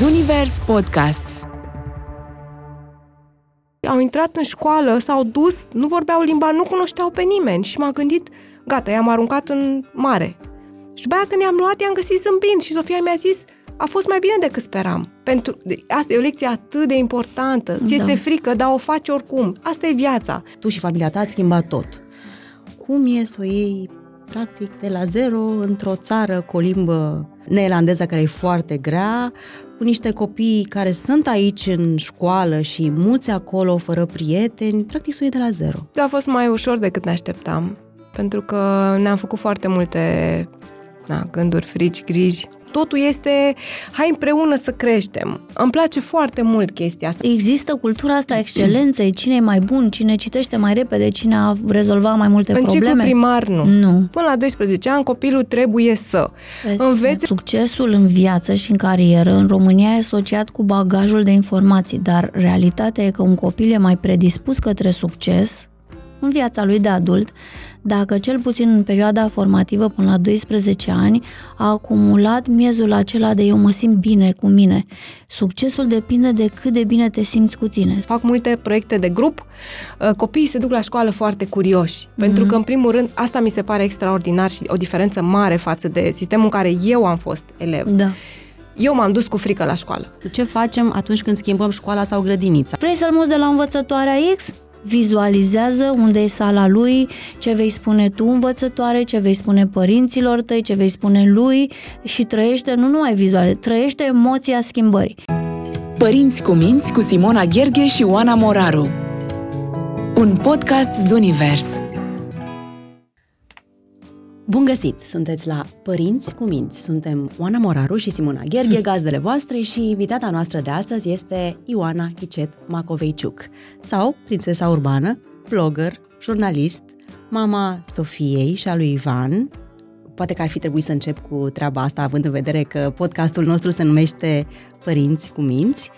Zunivers Podcasts Au intrat în școală, s-au dus, nu vorbeau limba, nu cunoșteau pe nimeni și m-a gândit, gata, i-am aruncat în mare. Și după aia când i-am luat, i-am găsit zâmbind și Sofia mi-a zis, a fost mai bine decât speram. Pentru, asta e o lecție atât de importantă. Ți Da. este frică, dar o faci oricum. Asta e viața. Tu și familia ta ați schimbat tot. Cum e să o iei practic de la zero într-o țară cu o limbă neerlandeză care e foarte grea, cu niște copii care sunt aici în școală și mulți acolo fără prieteni, practic să o iei de la zero. A fost mai ușor decât ne așteptam, pentru că ne-am făcut foarte multe na, gânduri, frici, griji. Totul este, hai împreună să creștem. Îmi place foarte mult chestia asta. Există cultura asta a excelenței, cine e mai bun, cine citește mai repede, cine a rezolvat mai multe În ciclu probleme. primar, nu. Nu. Până la 12 ani, copilul trebuie să învețe Succesul în viață și în carieră în România e asociat cu bagajul de informații, dar realitatea e că un copil e mai predispus către succes în viața lui de adult dacă cel puțin în perioada formativă până la 12 ani a acumulat miezul acela de eu mă simt bine cu mine. Succesul depinde de cât de bine te simți cu tine. fac multe proiecte de grup, uh, copiii se duc la școală foarte curioși, Mhm. pentru că, în primul rând, asta mi se pare extraordinar și o diferență mare față de sistemul în care eu am fost elev. Da. Eu m-am dus cu frică la școală. Ce facem atunci când schimbăm școala sau grădinița? Vrei să-l muți de la învățătoarea X? Vizualizează unde e sala lui, ce vei spune tu învățătoare, ce vei spune părinților tăi, ce vei spune lui și trăiește, nu numai vizual, trăiește emoția schimbării. Părinți cu minți cu Simona Gherghe și Oana Moraru Un podcast Zunivers Bun găsit! Sunteți la Părinți cu Minți. Suntem Oana Moraru și Simona Gherghe, gazdele voastre și invitata noastră de astăzi este Ioana Chicet Macoveiciuc sau prințesa urbană, blogger, jurnalist, mama Sofiei și a lui Ivan. Poate că ar fi trebuit să încep cu treaba asta, având în vedere că podcastul nostru se numește Părinți cu Minți.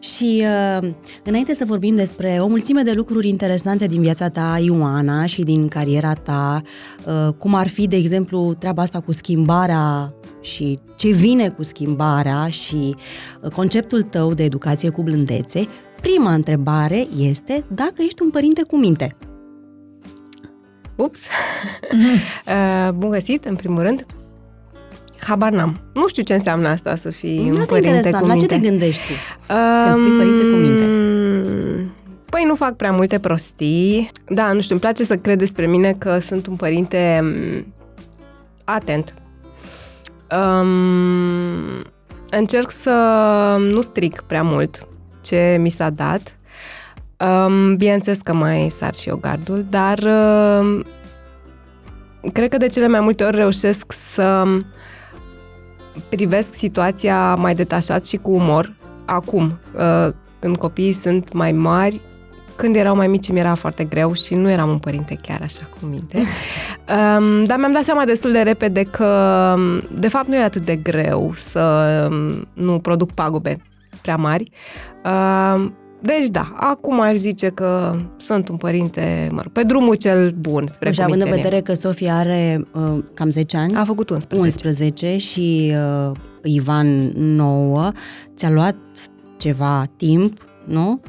Și uh, înainte să vorbim despre o mulțime de lucruri interesante din viața ta, Ioana, și din cariera ta, uh, cum ar fi, de exemplu, treaba asta cu schimbarea și ce vine cu schimbarea și uh, conceptul tău de educație cu blândețe, prima întrebare este dacă ești un părinte cu minte. Ups! Uh, Bun găsit, în primul rând. Habar n-am. Nu știu ce înseamnă asta să fii un Asta e părinte interesant. cu La ce minte. te gândești tu? când spui părinte cu minte? Um, Păi nu fac prea multe prostii. Da, nu știu, îmi place să cred despre mine că sunt un părinte um, atent. Um, încerc să nu stric prea mult ce mi s-a dat. Um, bineînțeles că mai sar și eu gardul, dar um, cred că de cele mai multe ori reușesc să privesc situația mai detașat și cu umor. Acum, uh, când copiii sunt mai mari, când erau mai mici mi era foarte greu și nu eram un părinte chiar așa cu minte. Um, dar mi-am dat seama destul de repede că, de fapt, nu e atât de greu să um, nu produc pagube prea mari. Um, deci, da, acum aș zice că sunt un părinte, mă rog, pe drumul cel bun spre și având în cumințenie. vedere că Sofia are uh, cam 10 ani, A făcut 11. 11 și uh, Ivan 9, ți-a luat ceva timp, nu?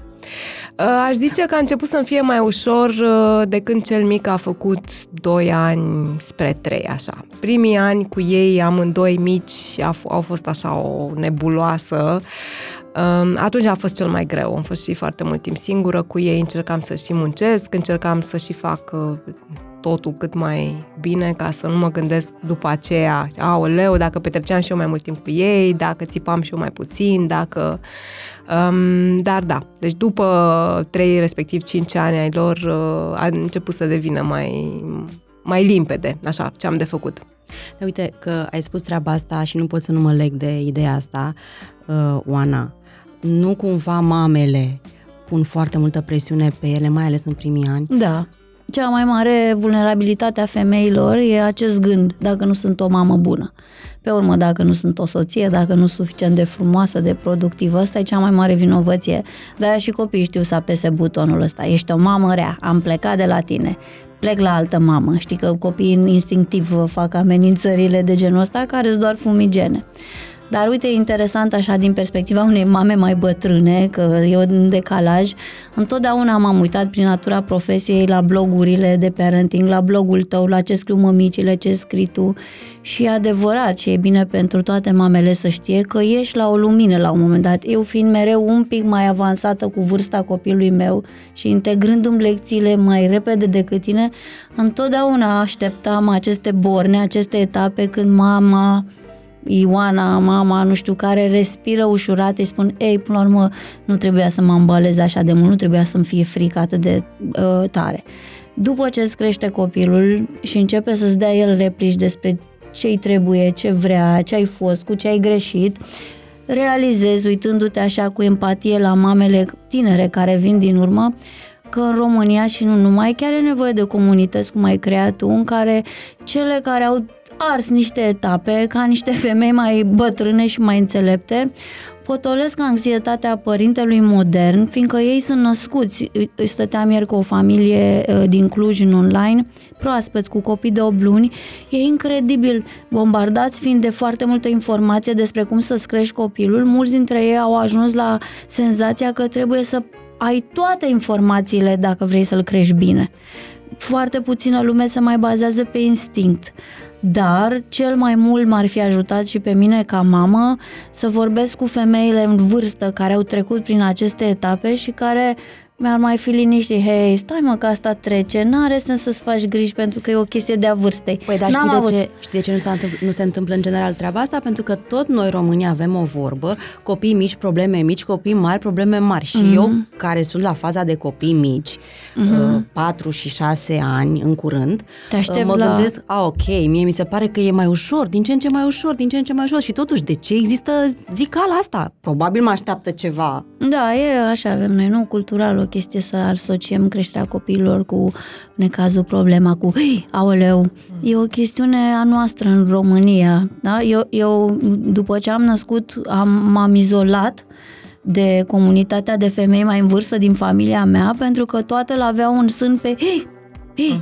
Uh, Aș zice că a început să-mi fie mai ușor uh, de când cel mic a făcut 2 ani spre 3, așa. Primii ani cu ei, amândoi mici, a f- au fost așa o nebuloasă. Um, Atunci a fost cel mai greu. Am fost și foarte mult timp singură cu ei, încercam să și muncesc, încercam să și fac uh, totul cât mai bine ca să nu mă gândesc după aceea, aoleu, dacă petreceam și eu mai mult timp cu ei, dacă țipam și eu mai puțin, dacă... Um, dar da, deci după 3, respectiv 5 ani ai lor, uh, a început să devină mai, mai limpede, așa, ce am de făcut. Dar uite că ai spus treaba asta și nu pot să nu mă leg de ideea asta, uh, Oana. Nu cumva mamele pun foarte multă presiune pe ele, mai ales în primii ani? Da. Cea mai mare vulnerabilitate a femeilor e acest gând, dacă nu sunt o mamă bună. Pe urmă, dacă nu sunt o soție, dacă nu sunt suficient de frumoasă, de productivă, asta e cea mai mare vinovăție. De-aia și copiii știu să apese butonul ăsta. Ești o mamă rea, am plecat de la tine. Plec la altă mamă. Știi că copiii instinctiv fac amenințările de genul ăsta care sunt doar fumigene. Dar uite, e interesant așa din perspectiva unei mame mai bătrâne, că e un decalaj. Întotdeauna m-am uitat prin natura profesiei la blogurile de parenting, la blogul tău, la ce scriu mămicile, ce scrii tu. Și e adevărat și e bine pentru toate mamele să știe că ești la o lumină la un moment dat. Eu fiind mereu un pic mai avansată cu vârsta copilului meu și integrându-mi lecțiile mai repede decât tine, întotdeauna așteptam aceste borne, aceste etape când mama Ioana, mama, nu știu care, respiră ușurat și spun, ei, până la urmă, nu trebuia să mă ambalez așa de mult, nu trebuia să-mi fie frică atât de uh, tare. După ce îți crește copilul și începe să-ți dea el replici despre ce-i trebuie, ce vrea, ce ai fost, cu ce ai greșit, realizezi, uitându-te așa cu empatie la mamele tinere care vin din urmă, că în România și nu numai, chiar e nevoie de comunități cum ai creat tu, în care cele care au ars niște etape ca niște femei mai bătrâne și mai înțelepte, potolesc anxietatea părintelui modern, fiindcă ei sunt născuți. Îi stăteam ieri cu o familie uh, din Cluj în online, proaspeți, cu copii de 8 luni. E incredibil, bombardați fiind de foarte multă informație despre cum să-ți crești copilul. Mulți dintre ei au ajuns la senzația că trebuie să ai toate informațiile dacă vrei să-l crești bine. Foarte puțină lume se mai bazează pe instinct dar cel mai mult m-ar fi ajutat și pe mine ca mamă să vorbesc cu femeile în vârstă care au trecut prin aceste etape și care mi-ar mai fi liniștit, hei, stai mă că asta trece, n-are sens să-ți faci griji pentru că e o chestie de-a vârstei. Păi dar știi de, ce, știi de ce nu se, întâmpl- nu se întâmplă în general treaba asta? Pentru că tot noi românii avem o vorbă, copii mici, probleme mici, copii mari, probleme mari. Și mm-hmm. eu, care sunt la faza de copii mici, mm-hmm. uh, 4 și 6 ani în curând, uh, mă la... gândesc, a, ok, mie mi se pare că e mai ușor, din ce în ce mai ușor, din ce în ce mai ușor. Și totuși, de ce există zicala asta? Probabil mă așteaptă ceva. Da, e așa, avem noi, nu? Cultural, chestie să asociem creșterea copiilor cu necazul, problema cu aoleu. E o chestiune a noastră în România. Da? Eu, eu, după ce am născut, am, m-am izolat de comunitatea de femei mai în vârstă din familia mea, pentru că toate l aveau un sân pe hey, hey.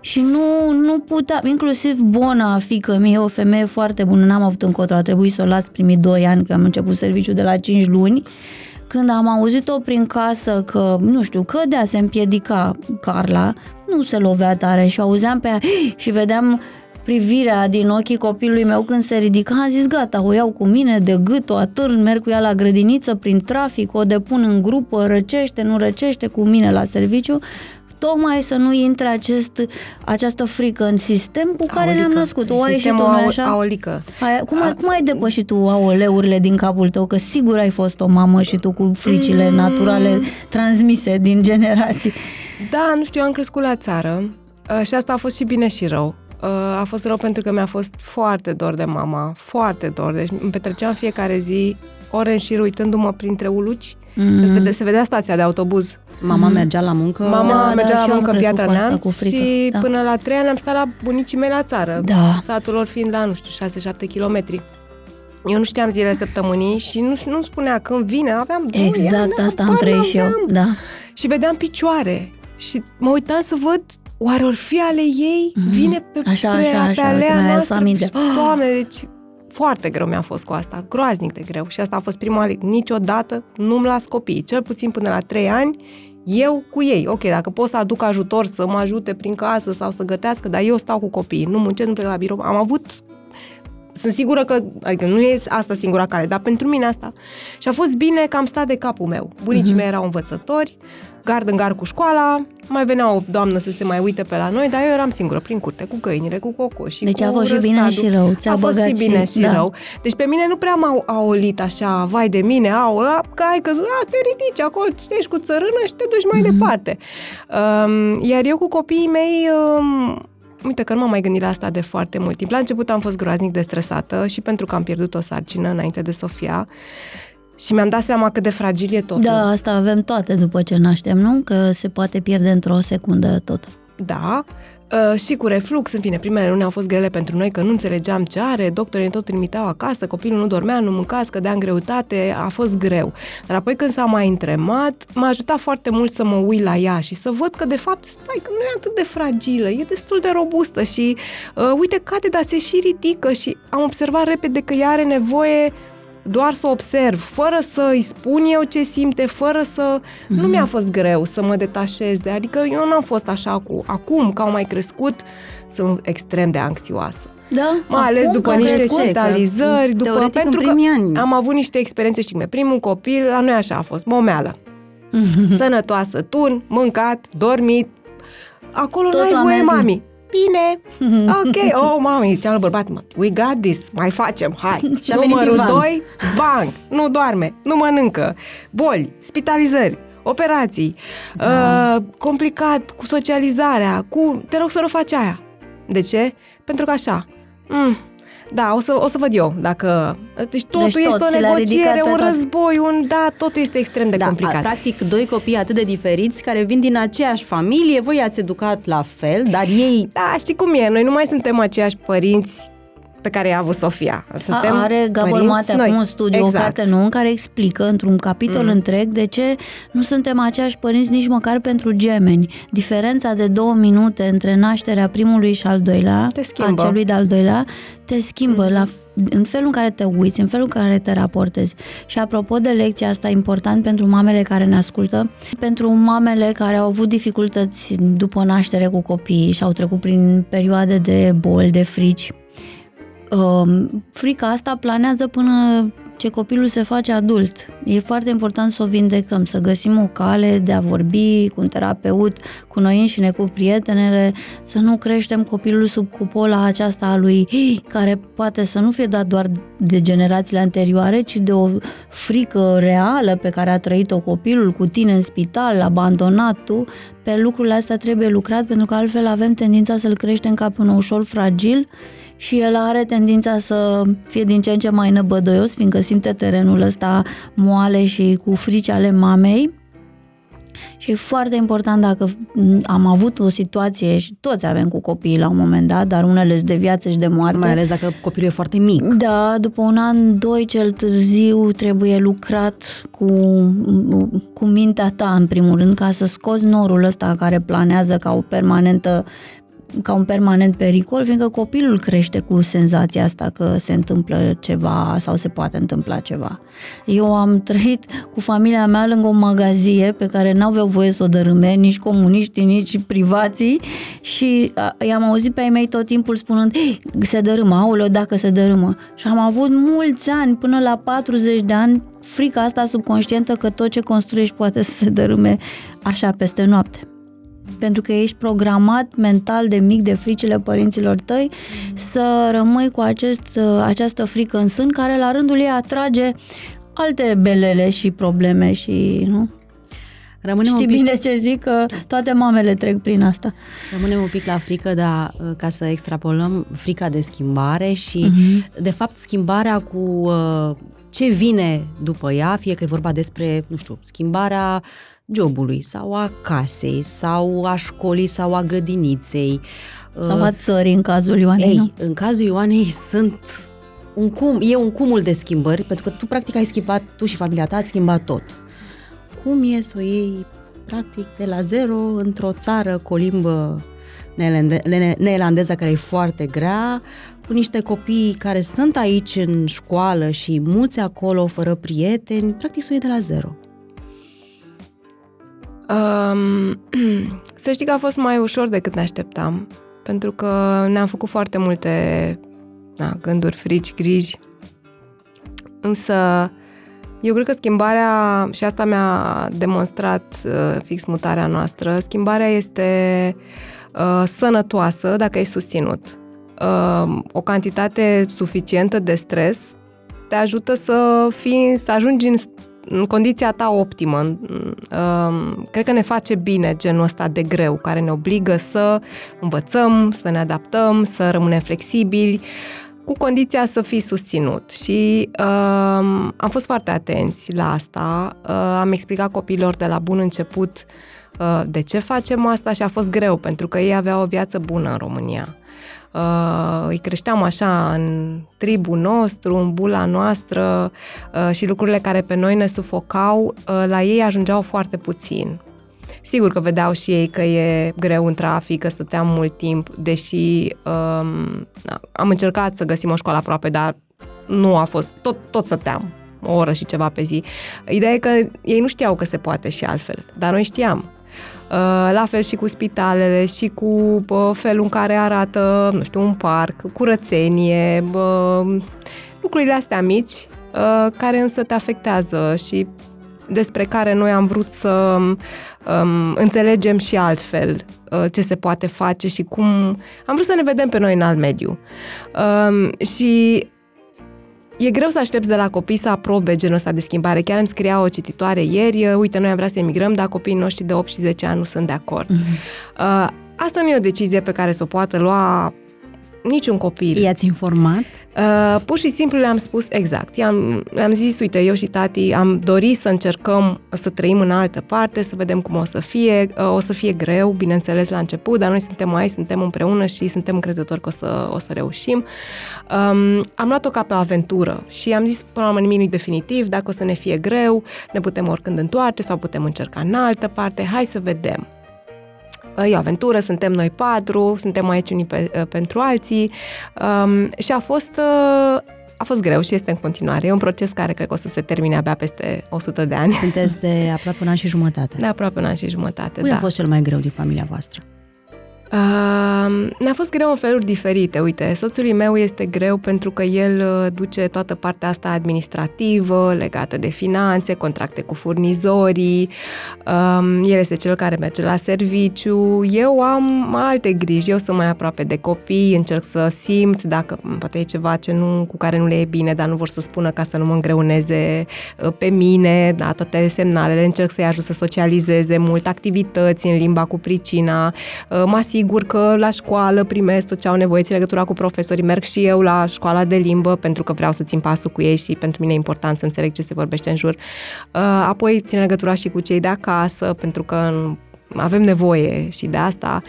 Și nu, nu putea, inclusiv Bona, fică mea, o femeie foarte bună, n-am avut încotro, a trebuit să o las primii doi ani, că am început serviciul de la 5 luni când am auzit-o prin casă că, nu știu, cădea, se împiedica Carla, nu se lovea tare și auzeam pe ea și vedeam privirea din ochii copilului meu când se ridica, a zis gata, o iau cu mine de gât, o atârn, merg cu ea la grădiniță prin trafic, o depun în grupă, răcește, nu răcește, cu mine la serviciu tocmai să nu intre acest, această frică în sistem cu care aolică. ne-am născut. O ai și tu, așa? Aolică. Ai, cum, ai, cum ai depășit tu aoleurile din capul tău? Că sigur ai fost o mamă și tu cu fricile mm. naturale transmise din generații. Da, nu știu, eu am crescut la țară uh, și asta a fost și bine și rău. Uh, a fost rău pentru că mi-a fost foarte dor de mama, foarte dor. Deci îmi petreceam fiecare zi ore în șir uitându-mă printre uluci. Mm-hmm. Se vedea stația de autobuz Mama mergea la muncă? Mama da, mergea da, la muncă în Piatra Neamț și da. până la trei ani am stat la bunicii mei la țară, da. satul lor fiind la, nu știu, 6-7 kilometri. Eu nu știam zilele săptămânii și nu, nu spunea când vine, aveam doi Exact, ani, asta am trăit și eu, da. Și vedeam picioare și mă uitam să văd oare or fi ale ei? Mm-hmm. Vine pe, așa, pe, așa, pe așa, alea noastră? Aminte. Doamne, deci foarte greu mi-a fost cu asta, groaznic de greu. Și asta a fost prima Niciodată nu-mi las copiii, cel puțin până la trei ani, eu cu ei. Ok, dacă pot să aduc ajutor, să mă ajute prin casă sau să gătească, dar eu stau cu copiii, nu muncesc, nu plec la birou. Am avut sunt sigură că, adică nu e asta singura care, dar pentru mine asta. Și a fost bine că am stat de capul meu. Bunicii uh-huh. mei erau învățători, gard în gard cu școala, mai venea o doamnă să se mai uite pe la noi, dar eu eram singură prin curte, cu găinile, cu cocoși. Deci cu a fost și bine și rău. Ți-a a fost și bine și, și da. rău. Deci pe mine nu prea m-au aolit așa, vai de mine, au, că ai căzut, a, te ridici acolo, ești cu țărână și te duci mai mm-hmm. departe. Um, iar eu cu copiii mei... Um, Uite că nu m-am mai gândit la asta de foarte mult timp. La început am fost groaznic de stresată și pentru că am pierdut o sarcină înainte de Sofia și mi-am dat seama cât de fragil e totul. Da, asta avem toate după ce naștem, nu? Că se poate pierde într-o secundă tot. da, Uh, și cu reflux, în fine, primele luni au fost grele pentru noi că nu înțelegeam ce are, doctorii tot trimiteau acasă, copilul nu dormea, nu mânca, scădea în greutate, a fost greu. Dar apoi când s-a mai întremat, m-a ajutat foarte mult să mă uit la ea și să văd că de fapt, stai, că nu e atât de fragilă, e destul de robustă și uh, uite, cade, dar se și ridică și am observat repede că ea are nevoie doar să observ, fără să îi spun eu ce simte, fără să... Mm-hmm. Nu mi-a fost greu să mă detașez de... Adică eu n-am fost așa cu... Acum, că au mai crescut, sunt extrem de anxioasă. Da? Mai ales Acum după că niște crescut, spitalizări, că, după, teoretic, pentru în că primii ani. am avut niște experiențe, știi, cum primul copil, la noi așa a fost, momeală. Sănătoasă, tun, mâncat, dormit. Acolo Tot nu ai la voie, mezi. mami. Bine, ok, oh, mami, ziceam la bărbat, mă, we got this, mai facem, hai. Și a venit Numărul Ivan. 2, bang, nu doarme, nu mănâncă, boli, spitalizări, operații, uh, complicat cu socializarea, cu, te rog să nu faci aia. De ce? Pentru că așa, mm, da, o să, o să văd eu dacă... Deci totul Deci tot este o ți le-a ridicat negociere, pe un toate. război, un... Da, totul este extrem de da, complicat. practic doi copii atât de diferiți care vin din aceeași familie, voi ați educat la fel, dar ei Da, știi cum e, noi nu mai suntem aceiași părinți pe care i-a avut Sofia. Suntem A, are Gabor părinți Mate noi. acum un studiu, exact. o carte nouă în care explică într-un capitol Mm. întreg de ce nu suntem aceiași părinți nici măcar pentru gemeni. Diferența de două minute între nașterea primului și al doilea, Te schimbă. al celui de-al doilea, te schimbă la în felul în care te uiți, în felul în care te raportezi. Și apropo de lecția asta, important pentru mamele care ne ascultă, pentru mamele care au avut dificultăți după naștere cu copiii și au trecut prin perioade de boli, de frici, um, frica asta planează până ce copilul se face adult. E foarte important să o vindecăm, să găsim o cale de a vorbi cu un terapeut, cu noi înșine, cu prietenele, să nu creștem copilul sub cupola aceasta a lui, care poate să nu fie dat doar de generațiile anterioare, ci de o frică reală pe care a trăit-o copilul cu tine în spital, abandonat tu. Pe lucrurile astea trebuie lucrat pentru că altfel avem tendința să-l creștem ca pe un ușor fragil și el are tendința să fie din ce în ce mai năbădăios, fiindcă simte terenul ăsta moale și cu frici ale mamei. Și e foarte important dacă am avut o situație și toți avem cu copiii la un moment dat, dar unele sunt de viață și de moarte. mai ales dacă copilul e foarte mic. Da, după un an, doi cel târziu trebuie lucrat cu, cu mintea ta în primul rând ca să scoți norul ăsta care planează ca o permanentă ca un permanent pericol, fiindcă copilul crește cu senzația asta că se întâmplă ceva sau se poate întâmpla ceva. Eu am trăit cu familia mea lângă o magazie pe care n-aveau voie să o dărâme, nici comuniștii, nici privații și a, i-am auzit pe ai mei tot timpul spunând "Ei, se dărâmă, aoleo, dacă se dărâmă. Și am avut mulți ani, până la 40 de ani, frica asta subconștientă că tot ce construiești poate să se dărâme așa peste noapte pentru că ești programat mental de mic de fricile părinților tăi să rămâi cu acest, această frică în sân care la rândul ei atrage alte belele și probleme și nu? Rămânem Știi un pic, bine ce zic că toate mamele trec prin asta. rămânem un pic la frică, dar uh, ca să extrapolăm frica de schimbare și, Mhm. de fapt, schimbarea cu uh, ce vine după ea, fie că e vorba despre, nu știu, schimbarea jobului sau a casei sau a școlii sau a grădiniței. Sau Uh, a țării în cazul Ioanei, Ei, nu? în cazul Ioanei sunt un cum, e un cumul de schimbări, pentru că tu practic ai schimbat, tu și familia ta ați schimbat tot. Cum e să o iei practic de la zero într-o țară cu o limbă neelande- ne- neerlandeză care e foarte grea, cu niște copii care sunt aici în școală și muți acolo fără prieteni, practic să o iei de la zero. Um, să știi că a fost mai ușor decât ne așteptam, pentru că ne-am făcut foarte multe na, gânduri, frici, griji. Însă, eu cred că schimbarea, și asta mi-a demonstrat uh, fix mutarea noastră, schimbarea este uh, sănătoasă dacă e susținut. Uh, o cantitate suficientă de stres te ajută să fii, să ajungi în în condiția ta optimă. Um, Cred că ne face bine genul ăsta de greu, care ne obligă să învățăm, să ne adaptăm, să rămânem flexibili. cu condiția să fii susținut. Și uh, am fost foarte atenți la asta. Uh, am explicat copiilor de la bun început uh, de ce facem asta și a fost greu, pentru că ei aveau o viață bună în România. Uh, îi creșteam așa în tribul nostru, în bula noastră uh, și lucrurile care pe noi ne sufocau, uh, la ei ajungeau foarte puțin. Sigur că vedeau și ei că e greu în trafic, că stăteam mult timp, deși um, am încercat să găsim o școală aproape, dar nu a fost, tot, tot stăteam o oră și ceva pe zi. Ideea e că ei nu știau că se poate și altfel, dar noi știam. Uh, la fel și cu spitalele și cu felul în care arată, nu știu, un parc, curățenie, lucrurile astea mici uh, care însă te afectează și despre care noi am vrut să um, înțelegem și altfel uh, ce se poate face și cum... Am vrut să ne vedem pe noi în alt mediu. Um, și E greu să aștepți de la copii să aprobe genul ăsta de schimbare. Chiar îmi scria o cititoare ieri, uite, noi am vrea să emigrăm, dar copiii noștri de 8 și 10 ani nu sunt de acord. Mm-hmm. Uh, asta nu e o decizie pe care să o poată lua niciun copil. I-ați informat? Uh, pur și simplu le-am spus exact. I-am, le-am zis, uite, eu și tati am dorit să încercăm să trăim în altă parte, să vedem cum o să fie. Uh, o să fie greu, bineînțeles, la început, dar noi suntem aici, suntem împreună și suntem încrezători că o să, o să reușim. Um, am luat-o ca pe o aventură și am zis, până la urmă, nimic definitiv, dacă o să ne fie greu, ne putem oricând întoarce sau putem încerca în altă parte, hai să vedem e o aventură, suntem noi patru, suntem aici unii pe, uh, pentru alții um, și a fost, uh, a fost greu și este în continuare. E un proces care cred că o să se termine abia peste 100 de ani. Sunteți de aproape un an și jumătate. De aproape un an și jumătate, Cui da. a fost cel mai greu din familia voastră? Uh, ne-a fost greu în feluri diferite. Uite, soțului meu este greu pentru că el uh, duce toată partea asta administrativă, legată de finanțe, contracte cu furnizorii, um, el este cel care merge la serviciu, eu am alte griji, eu sunt mai aproape de copii, încerc să simt dacă poate e ceva ce nu, cu care nu le e bine, dar nu vor să spună ca să nu mă îngreuneze uh, pe mine, da, toate semnalele, încerc să-i ajut să socializeze mult, activități în limba cu pricina, uh, mă asigur că la școală primesc tot ce au nevoie, țin legătura cu profesorii, merg și eu la școala de limbă pentru că vreau să țin pasul cu ei și pentru mine e important să înțeleg ce se vorbește în jur. Uh, apoi țin legătura și cu cei de acasă pentru că avem nevoie și de asta,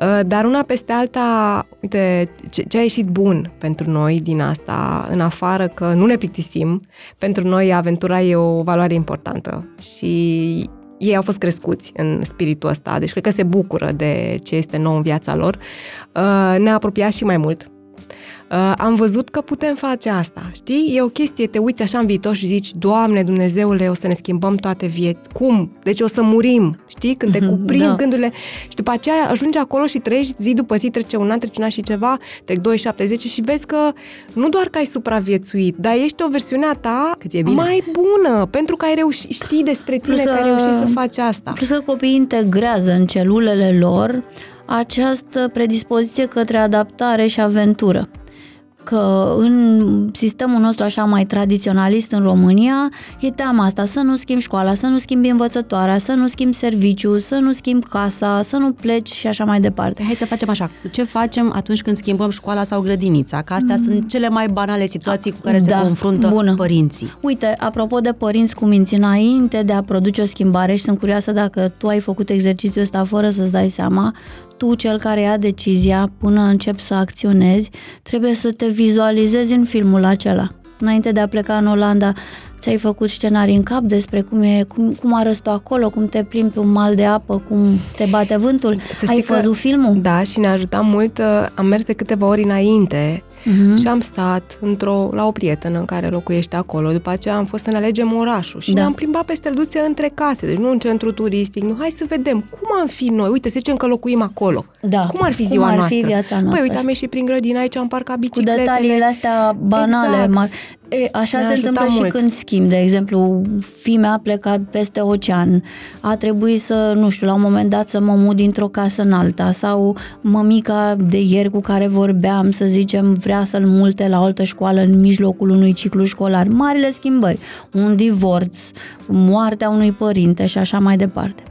uh, dar una peste alta, uite, ce a ieșit bun pentru noi din asta, în afară că nu ne plictisim, pentru noi aventura e o valoare importantă și ei au fost crescuți în spiritul ăsta, deci cred că se bucură de ce este nou în viața lor. Uh, ne-a apropiat și mai mult uh, am văzut că putem face asta, știi? E o chestie, te uiți așa în viitor și zici, Doamne Dumnezeule, o să ne schimbăm toate vieți. Cum? Deci o să murim, știi? Când te mhm, cuprind da. gândurile și după aceea ajungi acolo și trăiești zi după zi, trece un an, trece un an și ceva, trec 2, 7, 10 și vezi că nu doar că ai supraviețuit, dar ești o versiune a ta mai bună, pentru că ai reușit, știi despre tine plus că ai reușit să faci asta. Plus că copiii integrează în celulele lor această predispoziție către adaptare și aventură că în sistemul nostru așa mai tradiționalist în România e teama asta, să nu schimbi școala, să nu schimbi învățătoarea, să nu schimbi serviciu, să nu schimbi casa, să nu pleci și așa mai departe. Hai să facem așa, ce facem atunci când schimbăm școala sau grădinița? Că astea mm. sunt cele mai banale situații cu care da, se confruntă bună. părinții. Uite, apropo de părinți cu minți înainte de a produce o schimbare și sunt curioasă dacă tu ai făcut exercițiul ăsta fără să-ți dai seama, tu, cel care ia decizia, până încep să acționezi, trebuie să te vizualizezi în filmul acela. Înainte de a pleca în Olanda, ți-ai făcut scenarii în cap despre cum, e, cum, cum arăți tu acolo, cum te plimbi pe un mal de apă, cum te bate vântul. Să Ai văzut filmul? Da, și ne-a ajutat mult. Uh, am mers de câteva ori înainte uh-huh. și am stat într-o, la o prietenă în care locuiește acolo. După aceea am fost să ne alegem orașul și da. ne-am plimbat pe străduțe între case, deci nu în centru turistic. Nu, hai să vedem cum am fi noi. Uite, să zicem că locuim acolo. Da. Cum ar fi ziua cum ar noastră? Fi viața noastră? Păi uite, am ieșit prin grădina aici, am parcat bicicletele. Cu detaliile astea banale. Exact. E, așa Ne se întâmplă mult. și când schimb. De exemplu, fimea a plecat peste ocean. A trebuit să, nu știu, la un moment dat să mă mut dintr-o casă în alta sau mămica de ieri cu care vorbeam, să zicem, vrea să-l multe la altă școală în mijlocul unui ciclu școlar. Marile schimbări. Un divorț, moartea unui părinte și așa mai departe.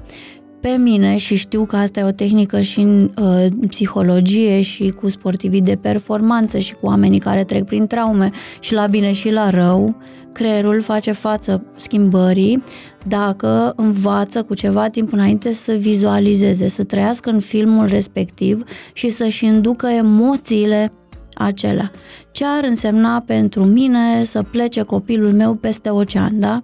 Pe mine și știu că asta e o tehnică și în uh, psihologie și cu sportivii de performanță și cu oamenii care trec prin traume și la bine și la rău, creierul face față schimbării dacă învață cu ceva timp înainte să vizualizeze, să trăiască în filmul respectiv și să-și inducă emoțiile acelea. Ce ar însemna pentru mine să plece copilul meu peste ocean, da?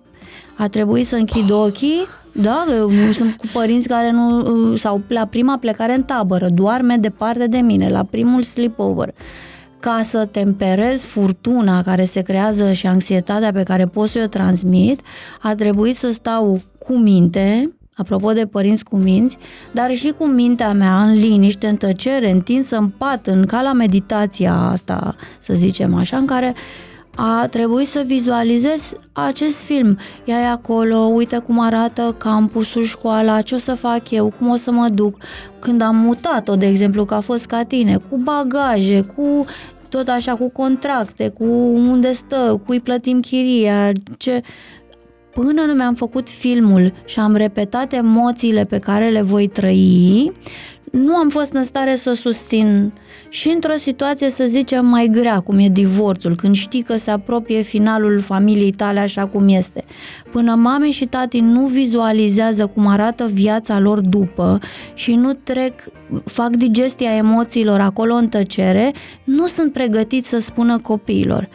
A trebuit să închid ochii, da, sunt cu părinți care nu, sau la prima plecare în tabără, doarme departe de mine, la primul sleepover. Ca să temperez furtuna care se creează și anxietatea pe care pot să o transmit, a trebuit să stau cu minte, apropo de părinți cu minți, dar și cu mintea mea în liniște, în tăcere, întinsă în pat, în ca la meditația asta, să zicem așa, în care a trebuit să vizualizez acest film. Ea e acolo, uite cum arată campusul, școala, ce o să fac eu, cum o să mă duc. Când am mutat-o, de exemplu, că a fost ca tine, cu bagaje, cu tot așa, cu contracte, cu unde stă, cu îi plătim chiria, ce... Până nu mi-am făcut filmul și am repetat emoțiile pe care le voi trăi, nu am fost în stare să susțin și într-o situație, să zicem, mai grea, cum e divorțul, când știi că se apropie finalul familiei tale așa cum este. Până mame și tati nu vizualizează cum arată viața lor după și nu trec, fac digestia emoțiilor acolo în tăcere, nu sunt pregătiți să spună copiilor.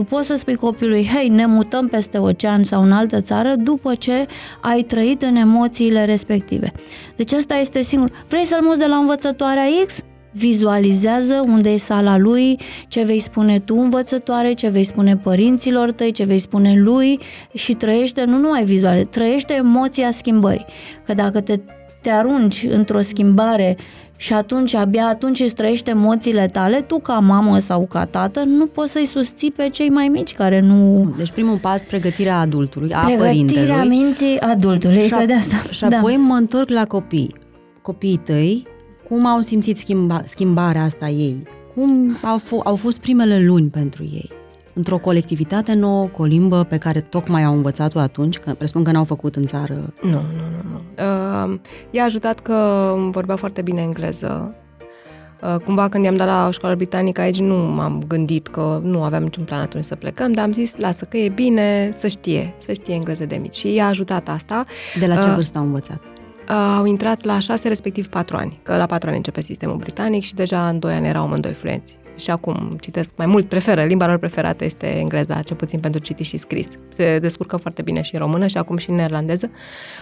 Tu poți să spui copilului, hei, ne mutăm peste ocean sau în altă țară după ce ai trăit în emoțiile respective. Deci asta este singur. Vrei să-l muți de la învățătoarea X? vizualizează unde e sala lui, ce vei spune tu învățătoare, ce vei spune părinților tăi, ce vei spune lui și trăiește, nu numai vizual, trăiește emoția schimbării. Că dacă te, te arunci într-o schimbare și atunci, abia atunci îți trăiește emoțiile tale, tu ca mamă sau ca tată nu poți să-i susții pe cei mai mici care nu... Deci primul pas, pregătirea adultului, a pregătirea părintelui. Pregătirea minții adultului, și, că de asta. Și apoi da. mă întorc la copii. Copiii tăi, cum au simțit schimba, schimbarea asta ei? Cum au, f- au fost primele luni pentru ei? Într-o colectivitate nouă, cu o limbă pe care tocmai au învățat-o atunci, că presupun că n-au făcut în țară. Nu, nu, nu. nu. Uh, i-a ajutat că vorbea foarte bine engleză. Uh, cumva când i-am dat la o școală britanică aici nu m-am gândit că nu aveam niciun plan atunci să plecăm, dar am zis, lasă că e bine să știe, să știe engleză de mici. Și i-a ajutat asta. De la ce uh, vârstă au învățat? au intrat la 6, respectiv 4 ani, că la 4 ani începe sistemul britanic și deja în 2 ani erau amândoi fluenți. Și acum citesc mai mult, preferă, limba lor preferată este engleza, cel puțin pentru citit și scris. Se descurcă foarte bine și în română și acum și în neerlandeză,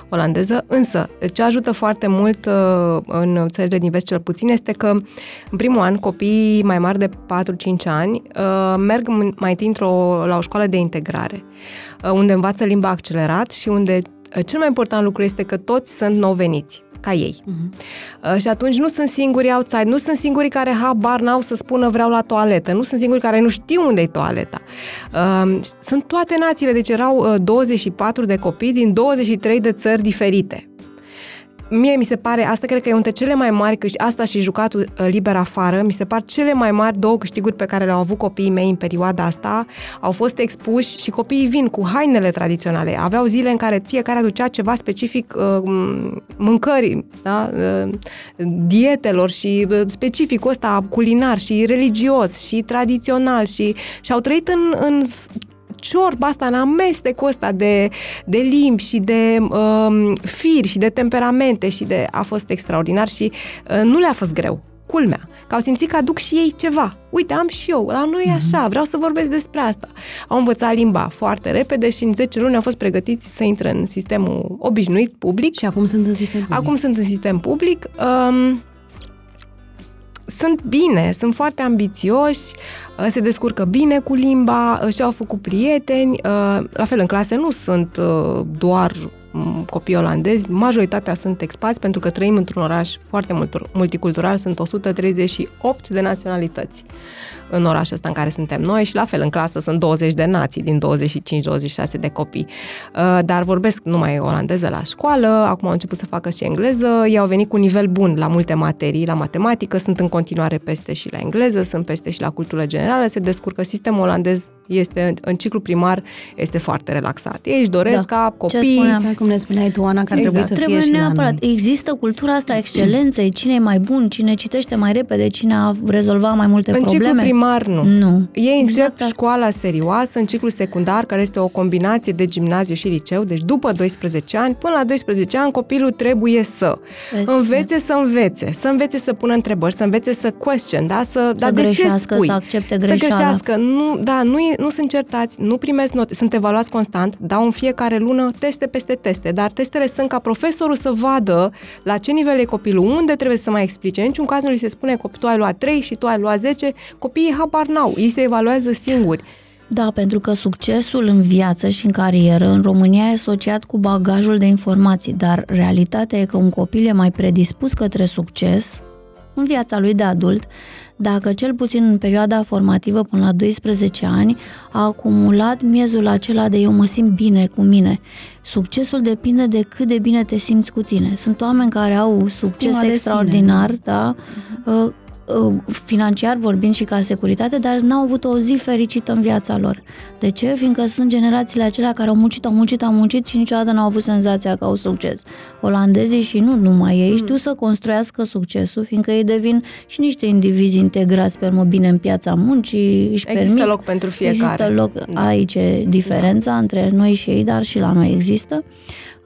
olandeză. Însă, ce ajută foarte mult uh, în țările din vest cel puțin este că în primul an copiii mai mari de 4-5 ani uh, merg mai întâi la o școală de integrare, uh, unde învață limba accelerat și unde Uh, cel mai important lucru este că toți sunt nou veniți ca ei. Uh-huh. Și atunci nu sunt singuri outside, nu sunt singurii care habar n-au să spună vreau la toaletă, nu sunt singuri care nu știu unde e toaleta. Uh, sunt toate națiile, deci erau 24 uh, de copii din 23 de țări diferite mie mi se pare, asta cred că e între cele mai mari, câș- asta și jucatul uh, liber afară, mi se par cele mai mari două câștiguri pe care le-au avut copiii mei în perioada asta. Au fost expuși și copiii vin cu hainele tradiționale. Aveau zile în care fiecare aducea ceva specific uh, mâncării, da? uh, dietelor și uh, specificul ăsta culinar și religios și tradițional și, și au trăit în, în ciorba asta, în amestecul ăsta de, de limbi și de um, firi și de temperamente și de... a fost extraordinar și uh, nu le-a fost greu culmea, că au simțit că aduc și ei ceva. Uite, am și eu, la noi e mhm. așa, vreau să vorbesc despre asta. Au învățat limba foarte repede și în 10 luni au fost pregătiți să intre în sistemul obișnuit, public. Și acum sunt în sistem public. Acum sunt în sistem public. Um, sunt bine, sunt foarte ambițioși, uh, se descurcă bine cu limba, uh, și-au făcut prieteni. Uh, la fel, în clase nu sunt doar mm, copii olandezi, majoritatea sunt expați pentru că trăim într-un oraș foarte multicultural, sunt 138 de naționalități în orașul ăsta în care suntem noi și la fel în clasă sunt 20 de nații din 25-26 de copii. Uh, dar vorbesc numai olandeză la școală, acum au început să facă și engleză, ei au venit cu un nivel bun la multe materii, la matematică, sunt în continuare peste și la engleză, sunt peste și la cultură generală, se descurcă sistemul olandez este în ciclu primar este foarte relaxat. Ei își doresc da. ca copii... Ce cum ne spuneai tu, Ana, că ar exact. trebui să trebuie fie neapărat. și la noi. Există cultura asta a excelenței, cine e mai bun, cine citește mai repede, cine a rezolvat mai multe în probleme. În ciclu primar nu. Nu. Ei încep exact. școala serioasă în ciclu secundar, care este o combinație de gimnaziu și liceu, deci după 12 ani, până la 12 ani copilul trebuie să Vezi, învețe să învețe, să învețe să pună întrebări, să învețe să question, da? Să, să da, de ce spui? să accepte greșeala. Să greșească. Nu, da, nu, e, nu sunt certați, nu primesc note, sunt evaluați constant, dau în fiecare lună teste peste teste, dar testele sunt ca profesorul să vadă la ce nivel e copilul, unde trebuie să mai explice. În niciun caz nu li se spune că tu ai luat 3 și tu ai luat 10, copiii habar n-au, ei se evaluează singuri. Da, pentru că succesul în viață și în carieră în România e asociat cu bagajul de informații, dar realitatea e că un copil e mai predispus către succes în viața lui de adult dacă cel puțin în perioada formativă până la 12 ani a acumulat miezul acela de eu mă simt bine cu mine. Succesul depinde de cât de bine te simți cu tine. Sunt oameni care au succes Stima extraordinar, da, uh-huh. Uh, financiar vorbind și ca securitate, dar n-au avut o zi fericită în viața lor. De ce? Fiindcă sunt generațiile acelea care au muncit, au muncit, au muncit și niciodată n-au avut senzația că au succes. Olandezii și nu numai ei mm. știu să construiască succesul, fiindcă ei devin și niște indivizi integrați pe bine în piața muncii, își Există permit, loc pentru fiecare. Există loc, da. aici e diferența da. între noi și ei, dar și la noi există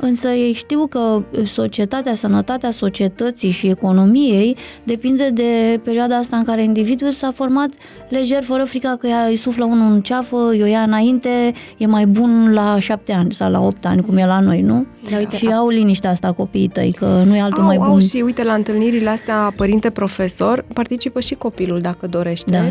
însă ei știu că societatea, sănătatea societății și economiei depinde de perioada asta în care individul s-a format lejer, fără frica că îi suflă unul în ceafă, o ia înainte, e mai bun la șapte ani sau la opt ani, cum e la noi, nu? Da, uite, și a... au liniștea asta copiii tăi, că nu e altul au, mai bun. Au și uite, la întâlnirile astea, părinte-profesor, participă și copilul dacă dorește da.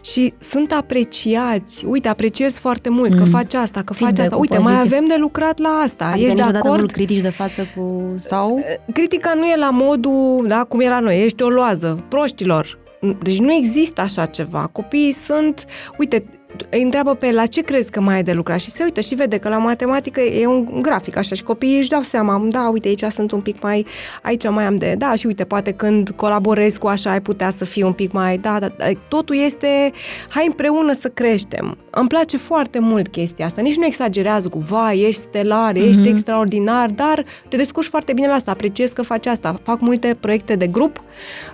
și sunt apreciați. Uite, apreciez foarte mult mm. că faci asta, că faci asta. Uite, pozitiv. mai avem de lucrat la asta. Adică Ești de acord? Nu critici de față cu... sau? Critica nu e la modul, da, cum e la noi, ești o loază, proștilor. Deci nu există așa ceva. Copiii sunt, uite, îi întreabă pe la ce crezi că mai ai de lucrat și se uită și vede că la matematică e un grafic așa și copiii își dau seama, da, uite, aici sunt un pic mai, aici mai am de, da, și uite, poate când colaborezi cu așa ai putea să fii un pic mai, da, da, da totul este, hai împreună să creștem. Îmi place foarte mult chestia asta, nici nu exagerează cu, vai, ești stelar, mm-hmm. ești extraordinar, dar te descurci foarte bine la asta, apreciez că faci asta, fac multe proiecte de grup,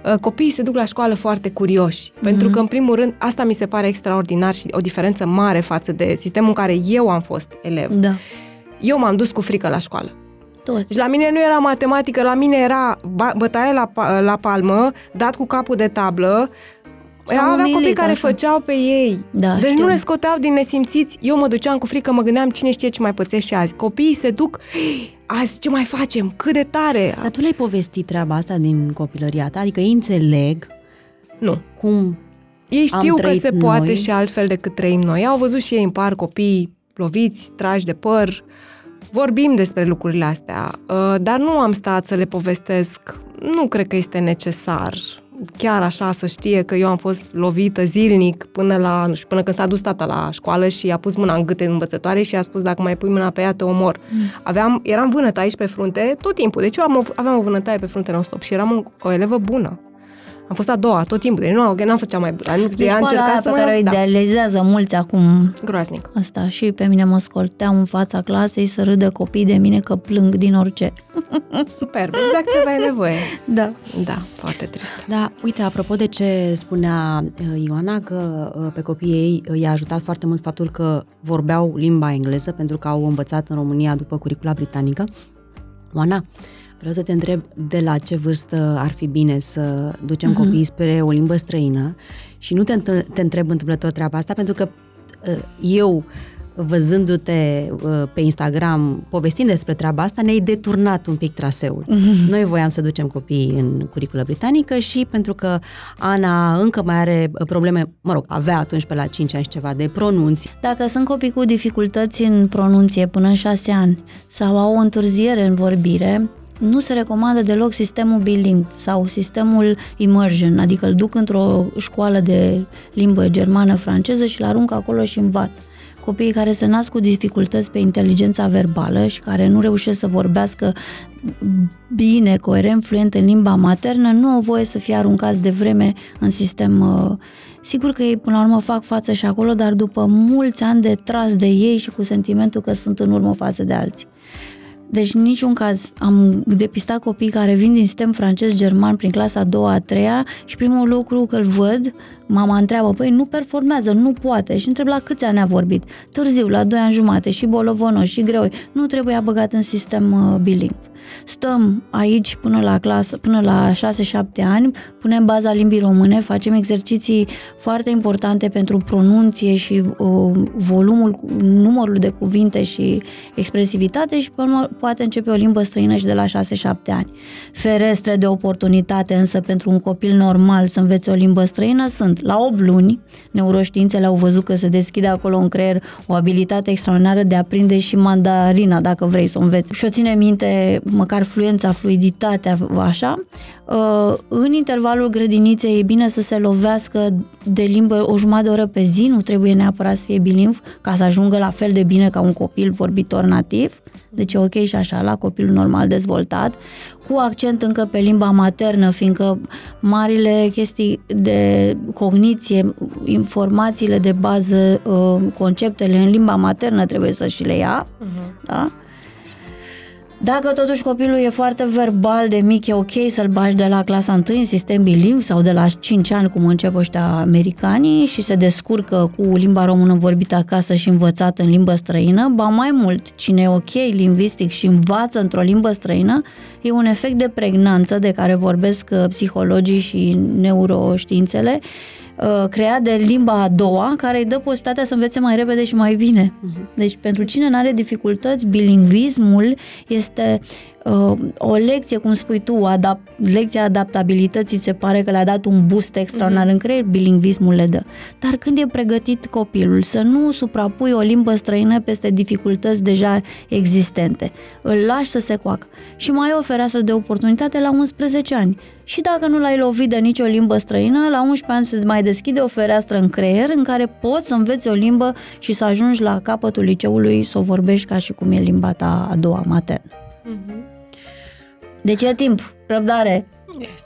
uh, copiii se duc la școală foarte curioși, mm-hmm. pentru că, în primul rând, asta mi se pare extraordinar și o diferență mare față de sistemul în care eu am fost elev. Da. Eu m-am dus cu frică la școală. Tot. Deci la mine nu era matematică, la mine era bătaie la, la palmă, dat cu capul de tablă, Aveam copii care așa. făceau pe ei. Da, deci știu. nu le scoteau din nesimțiți. Eu mă duceam cu frică, mă gândeam cine știe ce mai pățește azi. Copiii se duc, azi ce mai facem? Cât de tare! Dar tu le-ai povestit treaba asta din copilăria ta? Adică ei înțeleg nu. cum ei știu că se noi. poate și altfel decât trăim noi. Au văzut și ei în par copii loviți, trași de păr. Vorbim despre lucrurile astea, uh, dar nu am stat să le povestesc. Nu cred că este necesar chiar așa să știe că eu am fost lovită zilnic până la, nu știu, până când s-a dus tata la școală și a pus mâna în gâte în învățătoare și a spus dacă mai pui mâna pe ea te omor. Mm. Aveam, eram vânătă aici pe frunte tot timpul, deci eu am, aveam o vânătaie pe frunte non-stop și eram o, o elevă bună. Am fost a doua tot timpul, deci nu, n-am făcut cea mai bună. Deci a încercat pe care o da. idealizează mulți acum. Groaznic. Asta și pe mine mă scolteau în fața clasei să râdă copii de mine că plâng din orice. Superb, exact ce ai nevoie. Da. Da, foarte trist. Da, uite, apropo de ce spunea uh, Ioana, că uh, pe copiii ei uh, i-a ajutat foarte mult faptul că vorbeau limba engleză, pentru că au învățat în România după curicula britanică. Oana, Vreau să te întreb de la ce vârstă ar fi bine să ducem uh-huh. copiii spre o limbă străină și nu te, te întreb întâmplător treaba asta pentru că uh, eu văzându-te uh, pe Instagram povestind despre treaba asta, ne-ai deturnat un pic traseul. Uh-huh. Noi voiam să ducem copiii în curiculă britanică și pentru că Ana încă mai are probleme, mă rog, avea atunci pe la 5 ani și ceva de pronunție. Dacă sunt copii cu dificultăți în pronunție până în 6 ani sau au o întârziere în vorbire, nu se recomandă deloc sistemul biling sau sistemul immersion, adică îl duc într-o școală de limbă germană-franceză și îl arunc acolo și învață. Copiii care se nasc cu dificultăți pe inteligența verbală și care nu reușesc să vorbească bine, coerent, fluent în limba maternă, nu au voie să fie aruncați de vreme în sistem. uh, Sigur că ei până la urmă fac față și acolo, dar după mulți ani de tras de ei și cu sentimentul că sunt în urmă față de alții. Deci în niciun caz am depistat copii care vin din sistem francez-german prin clasa a doua, a treia și primul lucru că îl văd, mama întreabă, păi nu performează, nu poate și întreb la câți ani a vorbit. Târziu, la doi ani jumate și bolovonos și greu, nu trebuie băgat în sistem uh, bilingv. Stăm aici până la clasă, până la 6-7 ani, punem baza limbii române, facem exerciții foarte importante pentru pronunție și uh, volumul, numărul de cuvinte și expresivitate și până poate începe o limbă străină și de la 6-7 ani. Ferestre de oportunitate însă pentru un copil normal să învețe o limbă străină sunt la 8 luni, neuroștiințele au văzut că se deschide acolo în creier o abilitate extraordinară de a prinde și mandarina dacă vrei să o înveți. Și o ține minte măcar fluența, fluiditatea, așa, uh, în intervalul grădiniței e bine să se lovească de limbă o jumătate de oră pe zi, nu trebuie neapărat să fie bilingv ca să ajungă la fel de bine ca un copil vorbitor nativ, deci e ok și așa la copilul normal dezvoltat, cu accent încă pe limba maternă, fiindcă marile chestii de cogniție, informațiile de bază, uh, conceptele în limba maternă trebuie să și le ia, uh-huh. da? Dacă totuși copilul e foarte verbal de mic, e ok să-l bagi de la clasa 1 în sistem bilingv sau de la 5 ani, cum încep ăștia americanii și se descurcă cu limba română vorbită acasă și învățată în limbă străină, ba mai mult, cine e ok lingvistic și învață într-o limbă străină, e un efect de pregnanță de care vorbesc uh, psihologii și neuroștiințele, uh, creat de limba a doua, care îi dă posibilitatea să învețe mai repede și mai bine. Uh-huh. Deci, pentru cine nu are dificultăți, bilingvismul este uh, o lecție, cum spui tu, adap- lecția adaptabilității se pare că le-a dat un boost extraordinar uh-huh. în creier, bilingvismul le dă. Dar când e pregătit copilul să nu suprapui o limbă străină peste dificultăți deja existente, îl lași să se coacă și mai ai o fereastră de oportunitate la 11 ani. Și dacă nu l-ai lovit de nicio limbă străină, la 11 ani se mai deschide o fereastră în creier în care poți să înveți o limbă și să ajungi la capătul liceului să o vorbești ca și cum e limba ta a doua maternă. Mhm. Deci e timp, răbdare.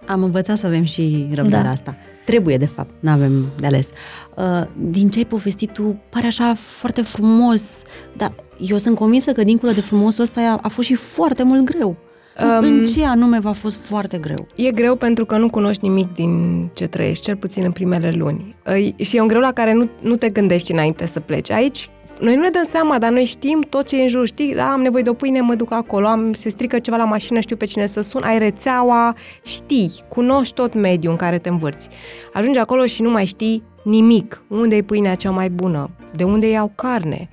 Am învățat să avem și răbdarea Da. asta. Trebuie, de fapt, nu avem de ales. Uh, Din ce ai povestit tu, pare așa foarte frumos, dar eu sunt convinsă că dincolo de frumosul ăsta a, a fost și foarte mult greu. Um, În ce anume v-a fost foarte greu? E greu pentru că nu cunoști nimic din ce trăiești, cel puțin în primele luni. E- Și e un greu la care nu, nu te gândești înainte să pleci. Aici, noi nu ne dăm seama, dar noi știm tot ce e în jur. Știi, da, am nevoie de o pâine, mă duc acolo, am, se strică ceva la mașină, știu pe cine să sun, ai rețeaua, știi, cunoști tot mediul în care te învârți. Ajungi acolo și nu mai știi nimic. Unde e pâinea cea mai bună? De unde iau carne?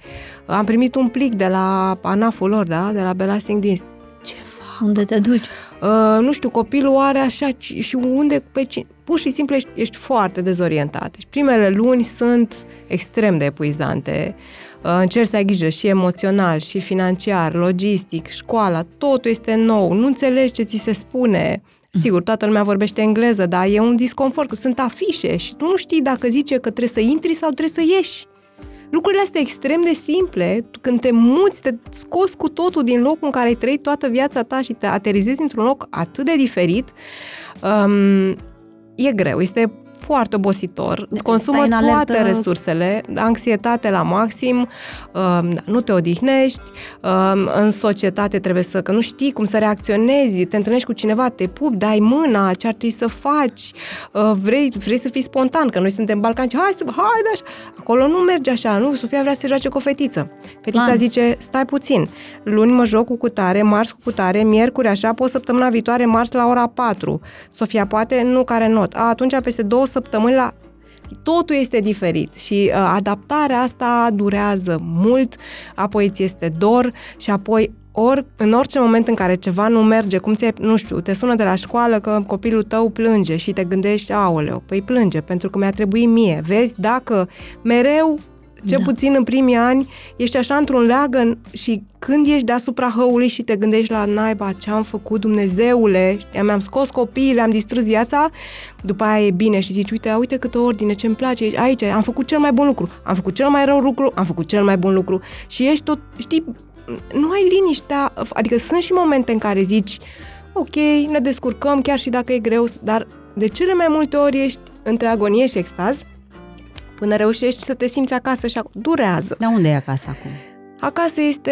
Am primit un plic de la anaful lor, da? De la Belasting Dins. Ce fac? Unde te duci? Uh, nu știu, copilul are așa ci- și unde, pe cine, pur și simplu ești, ești foarte dezorientat. Deci primele luni sunt extrem de epuizante. Uh, încerci să ai grijă și emoțional, și financiar, logistic, școala, totul este nou, nu înțelegi ce ți se spune. Sigur, toată lumea vorbește engleză, dar e un disconfort, că sunt afișe și tu nu știi dacă zice că trebuie să intri sau trebuie să ieși. Lucrurile astea extrem de simple, tu când te muți, te scoți cu totul din locul în care ai trăit toată viața ta și te aterizezi într-un loc atât de diferit, um, e greu, este foarte obositor, îți consumă Stai în toate alertă. resursele, anxietate la maxim, um, nu te odihnești, um, în societate trebuie să, că nu știi cum să reacționezi, te întâlnești cu cineva, te pupi, dai mâna, ce ar trebui să faci, uh, vrei, vrei să fii spontan, că noi suntem balcani, hai să, hai, da, așa. Acolo nu merge așa, nu, Sofia vrea să joace cu o fetiță. Fetița Plan. zice, stai puțin, luni mă joc cu cutare, marți cu cutare, miercuri așa, pot săptămâna viitoare, marți la ora 4. Sofia poate, nu care not. A, atunci peste două săptămâni la totul este diferit și uh, adaptarea asta durează mult, apoi ți este dor și apoi ori, în orice moment în care ceva nu merge, cum ți nu știu, te sună de la școală că copilul tău plânge și te gândești, aoleu, păi plânge pentru că mi-a trebuit mie. Vezi, dacă mereu Cel Da. puțin în primii ani ești așa într-un leagăn și când ești deasupra hăului și te gândești la naiba ce am făcut Dumnezeule, știi, mi-am scos copiii, le-am distrus viața, după aia e bine și zici, uite, uite câtă ordine, ce-mi place aici, am făcut cel mai bun lucru, am făcut cel mai rău lucru, am făcut cel mai bun lucru și ești tot, știi, nu ai liniștea, adică sunt și momente în care zici, ok, ne descurcăm chiar și dacă e greu, dar de cele mai multe ori ești între agonie și extaz, până reușești să te simți acasă și ac- durează. Dar unde e acasă acum? Acasă este,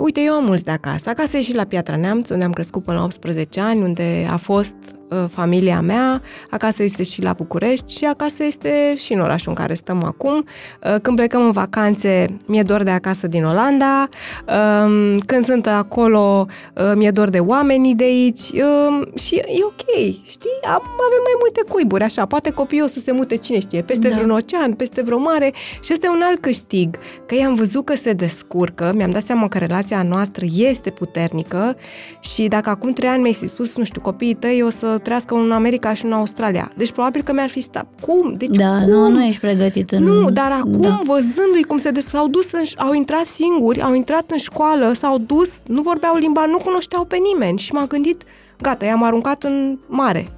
uite, eu am mulți de acasă. Acasă e și la Piatra Neamț, unde am crescut până la 18 ani, unde a fost uh, familia mea. Acasă este și la București și acasă este și în orașul în care stăm acum. Uh, când plecăm în vacanțe, mi-e dor de acasă din Olanda. Um, când sunt acolo, uh, mi-e dor de oamenii de aici. Um, și e ok, știi? Am, avem mai multe cuiburi, așa. Poate copiii o să se mute, cine știe, peste Da. vreun ocean, peste vreo mare. Și este un alt câștig, că i-am văzut că se descurcă, mi-am dat seama că relația noastră este puternică și dacă acum trei ani mi-ai fi spus, nu știu, copiii tăi o să trăiască în America și în Australia. Deci probabil că mi-ar fi stat. Cum? Deci Da, cum? nu, nu ești pregătit în... Nu, dar acum, Da. da. văzându-i cum se des... au dus, în... au intrat singuri, au intrat în școală, s-au dus, nu vorbeau limba, nu cunoșteau pe nimeni și m-am gândit, gata, i-am aruncat în mare.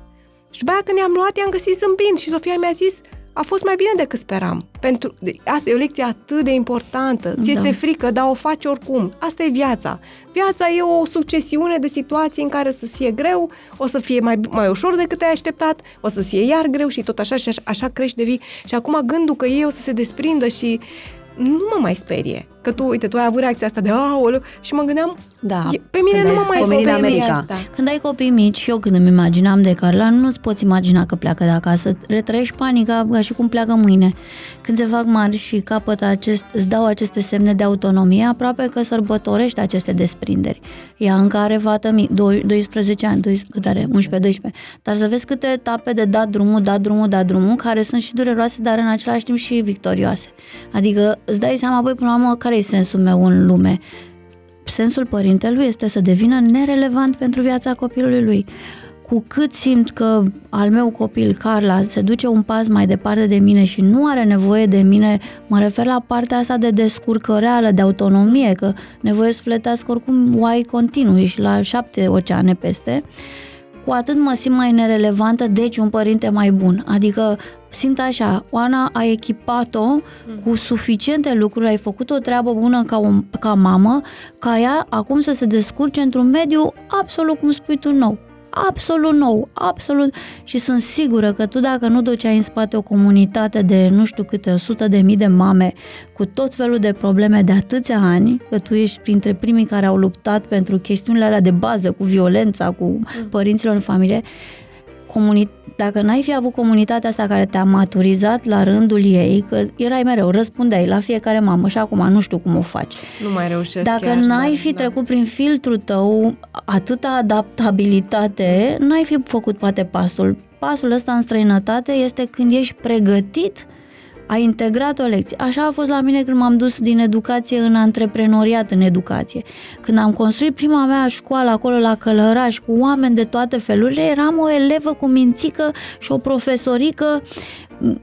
Și după aia când i-am luat, i-am găsit zâmbind și Sofia mi-a zis, a fost mai bine decât speram. Pentru... de- Asta e o lecție atât de importantă. Ți Da. este frică, dar o faci oricum. Asta e viața. Viața e o succesiune de situații în care să fie greu, o să fie mai, mai ușor decât ai așteptat, o să fie iar greu și tot așa și așa, așa crești de vii. Și acum gândul că ei o să se desprindă și nu mă mai sperie. Că tu, uite, tu ai avut reacția asta de aoleu și mă gândeam, Da. E- pe mine când nu ai mă mai pomenit de sperie America. asta. Când ai copii mici, și eu când îmi imaginam de Carla, nu-ți poți imagina că pleacă de acasă. Retrăiești panica ca și cum pleacă mâine. Când se fac mari și capătă acest, îți dau aceste semne de autonomie, aproape că sărbătorești aceste desprinderi. Ea încă are fată mic, doi- 12 ani, 12, cât are? 11-12. Dar să vezi câte etape de dat drumul, dat drumul, dat drumul, care sunt și dureroase, dar în același timp și victorioase. Adică îți dai seama, băi, până la urmă, care e sensul meu în lume? sensul părintelui este să devină nerelevant pentru viața copilului lui. Cu cât simt că al meu copil, Carla, se duce un pas mai departe de mine și nu are nevoie de mine, mă refer la partea asta de descurcăreală, de autonomie, că nevoie să fletească oricum oai continui și la șapte oceane peste, cu atât mă simt mai nerelevantă, deci un părinte mai bun. Adică simt așa, Oana a echipat-o cu suficiente lucruri, ai făcut o treabă bună ca, o, ca mamă, ca ea acum să se descurce într-un mediu absolut cum spui tu nou. Absolut nou, absolut. Și sunt sigură că tu dacă nu duceai în spate o comunitate de nu știu câte, 100 de mii de mame cu tot felul de probleme de atâția ani, că tu ești printre primii care au luptat pentru chestiunile alea de bază, cu violența, cu părinților în familie, comuni- dacă n-ai fi avut comunitatea asta care te-a maturizat la rândul ei, că erai mereu, răspundeai la fiecare mamă și acum nu știu cum o faci. Nu mai reușesc Dacă chiar, n-ai dar- fi da. trecut prin filtrul tău atâta adaptabilitate, n-ai fi făcut poate pasul. Pasul ăsta în străinătate este când ești pregătit a integrat o lecție. Așa a fost la mine când m-am dus din educație în antreprenoriat în educație. Când am construit prima mea școală acolo la Călăraș cu oameni de toate felurile, eram o elevă cu mințică și o profesorică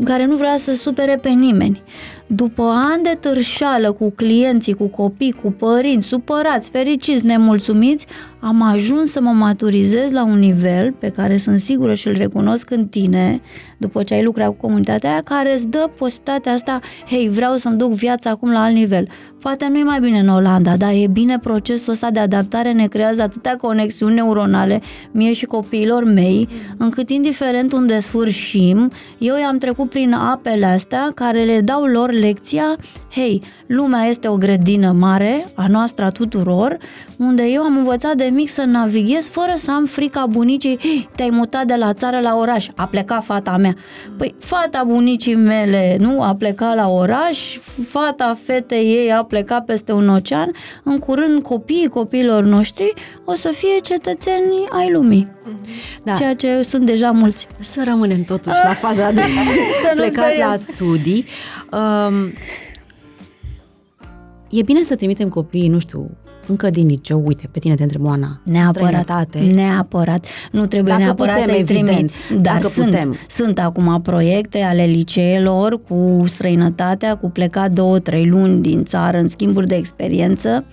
care nu vrea să supere pe nimeni. După ani de târșală cu clienții, cu copii, cu părinți, supărați, fericiți, nemulțumiți, am ajuns să mă maturizez la un nivel pe care sunt sigură și îl recunosc în tine, după ce ai lucrat cu comunitatea aia, care îți dă posibilitatea asta, hei, vreau să-mi duc viața acum la alt nivel. Poate nu e mai bine în Olanda, dar e bine procesul ăsta de adaptare ne creează atâtea conexiuni neuronale, mie și copiilor mei, încât indiferent unde sfârșim, eu i-am trecut prin apele astea care le dau lor lecția, hei, lumea este o grădină mare, a noastră a tuturor, unde eu am învățat de mic să navighez fără să am frica bunicii, "Hei, te-ai mutat de la țară la oraș, a plecat fata mea. Păi fata bunicii mele nu a plecat la oraș, fata fetei ei a plecat peste un ocean, în curând copiii copiilor noștri o să fie cetățeni ai lumii. Da. Ceea ce sunt deja mulți. Să rămânem totuși la faza de Să nu plecat speriem. la studii. Um, e bine să trimitem copiii, nu știu, încă din liceu, uite, pe tine te întreb, Oana, Neapărat, străinătate. neapărat. Nu trebuie Dacă neapărat putem, să-i evident. trimiți. Dar Dacă sunt, putem. sunt acum proiecte ale liceelor cu străinătatea, cu plecat două, trei luni din țară în schimburi de experiență.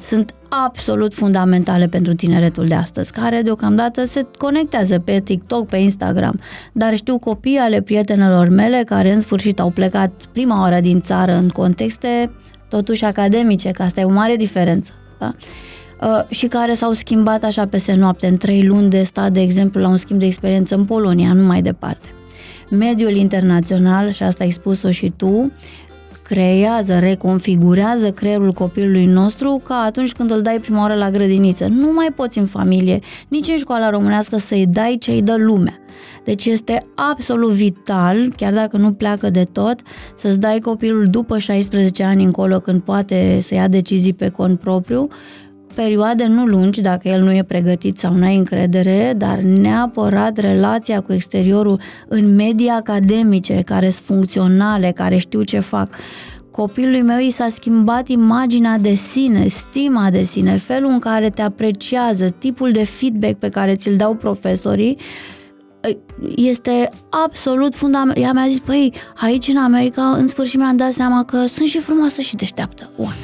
Sunt absolut fundamentale pentru tineretul de astăzi, care deocamdată se conectează pe TikTok, pe Instagram. Dar știu copii ale prietenelor mele care în sfârșit au plecat prima oară din țară în contexte totuși academice, că asta e o mare diferență. Da? Uh, și care s-au schimbat așa peste noapte, în trei luni de stat, de exemplu, la un schimb de experiență în Polonia, nu mai departe. Mediul internațional, și asta ai spus-o și tu, creează, reconfigurează creierul copilului nostru ca atunci când îl dai prima oară la grădiniță. Nu mai poți în familie, nici în școala românească să-i dai ce îi dă lumea. Deci este absolut vital, chiar dacă nu pleacă de tot, să-ți dai copilul după 16 ani încolo când poate să ia decizii pe cont propriu, perioade nu lungi, dacă el nu e pregătit sau nu ai încredere, dar neapărat relația cu exteriorul în medii academice, care sunt funcționale, care știu ce fac. Copilului meu i s-a schimbat imaginea de sine, stima de sine, felul în care te apreciază, tipul de feedback pe care ți-l dau profesorii, este absolut fundamental. Ea mi-a zis, păi, aici în America, în sfârșit mi-am dat seama că sunt și frumoasă și deșteaptă. Oana.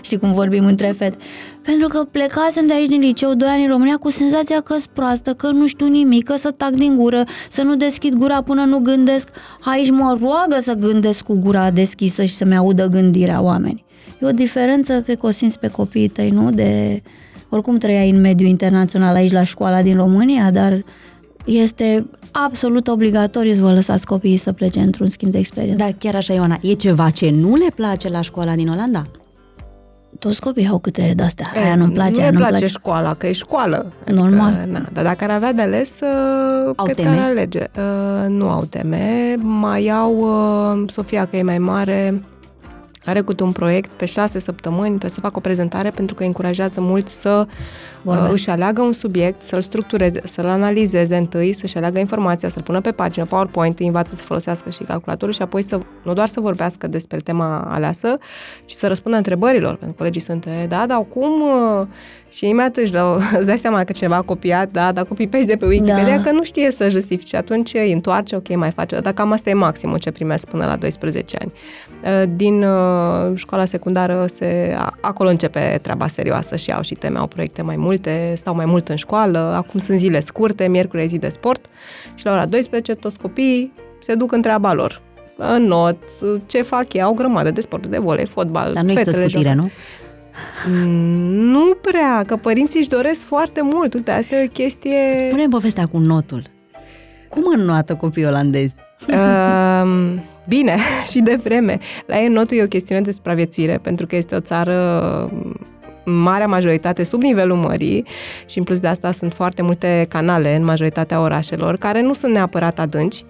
Știi cum vorbim între fete? Pentru că plecasem de aici din liceu, doi ani în România, cu senzația că sunt proastă, că nu știu nimic, că să tac din gură, să nu deschid gura până nu gândesc. Aici mă roagă să gândesc cu gura deschisă și să-mi audă gândirea oamenii. E o diferență, cred că o simți pe copiii tăi, nu? De... Oricum trăiai în mediul internațional aici la școala din România, dar este absolut obligatoriu să vă lăsați copiii să plece într-un schimb de experiență. Da, chiar așa, Ioana. E ceva ce nu le place la școala din Olanda? Toți copiii au câte de-astea. Aia nu-mi place, nu aia le nu-mi place place. școala, că e școală. Normal. na, dar dacă ar avea de ales, uh, Au cred teme? că ar alege. Uh, nu au teme. Mai au uh, Sofia, că e mai mare, are câte un proiect pe șase săptămâni, trebuie să facă o prezentare pentru că îi încurajează mult să uh, Vorbească. își aleagă un subiect, să-l structureze, să-l analizeze întâi, să-și aleagă informația, să-l pună pe pagină, PowerPoint, îi învață să folosească și calculatorul și apoi să nu doar să vorbească despre tema aleasă, ci să răspundă întrebărilor, pentru că colegii sunt, "E, da, dar cum? uh, Și imediat își dau, îți dai seama că cineva a copiat, da, dar copii de pe Wikipedia, Da. că nu știe să justifice. Atunci îi întoarce, ok, mai face. Dar cam asta e maximul ce primesc până la 12 ani. Uh, Din uh, școala secundară, se, a- acolo începe treaba serioasă și au și teme, au proiecte mai multe, stau mai mult în școală, acum sunt zile scurte, miercuri e zi de sport și la ora 12 toți copiii se duc în treaba lor. În not, ce fac ei, au o grămadă de sporturi de volei, fotbal, Dar nu există fetele scutire, joacă. nu? Mm, Nu prea, că părinții își doresc foarte mult. Uite, asta e o chestie... Spune-mi povestea cu notul. Cum înnoată copiii olandezi? Um, bine, și de vreme. La ei notul e o chestiune de supraviețuire, pentru că este o țară în marea majoritate sub nivelul mării și în plus de asta sunt foarte multe canale în majoritatea orașelor care nu sunt neapărat adânci.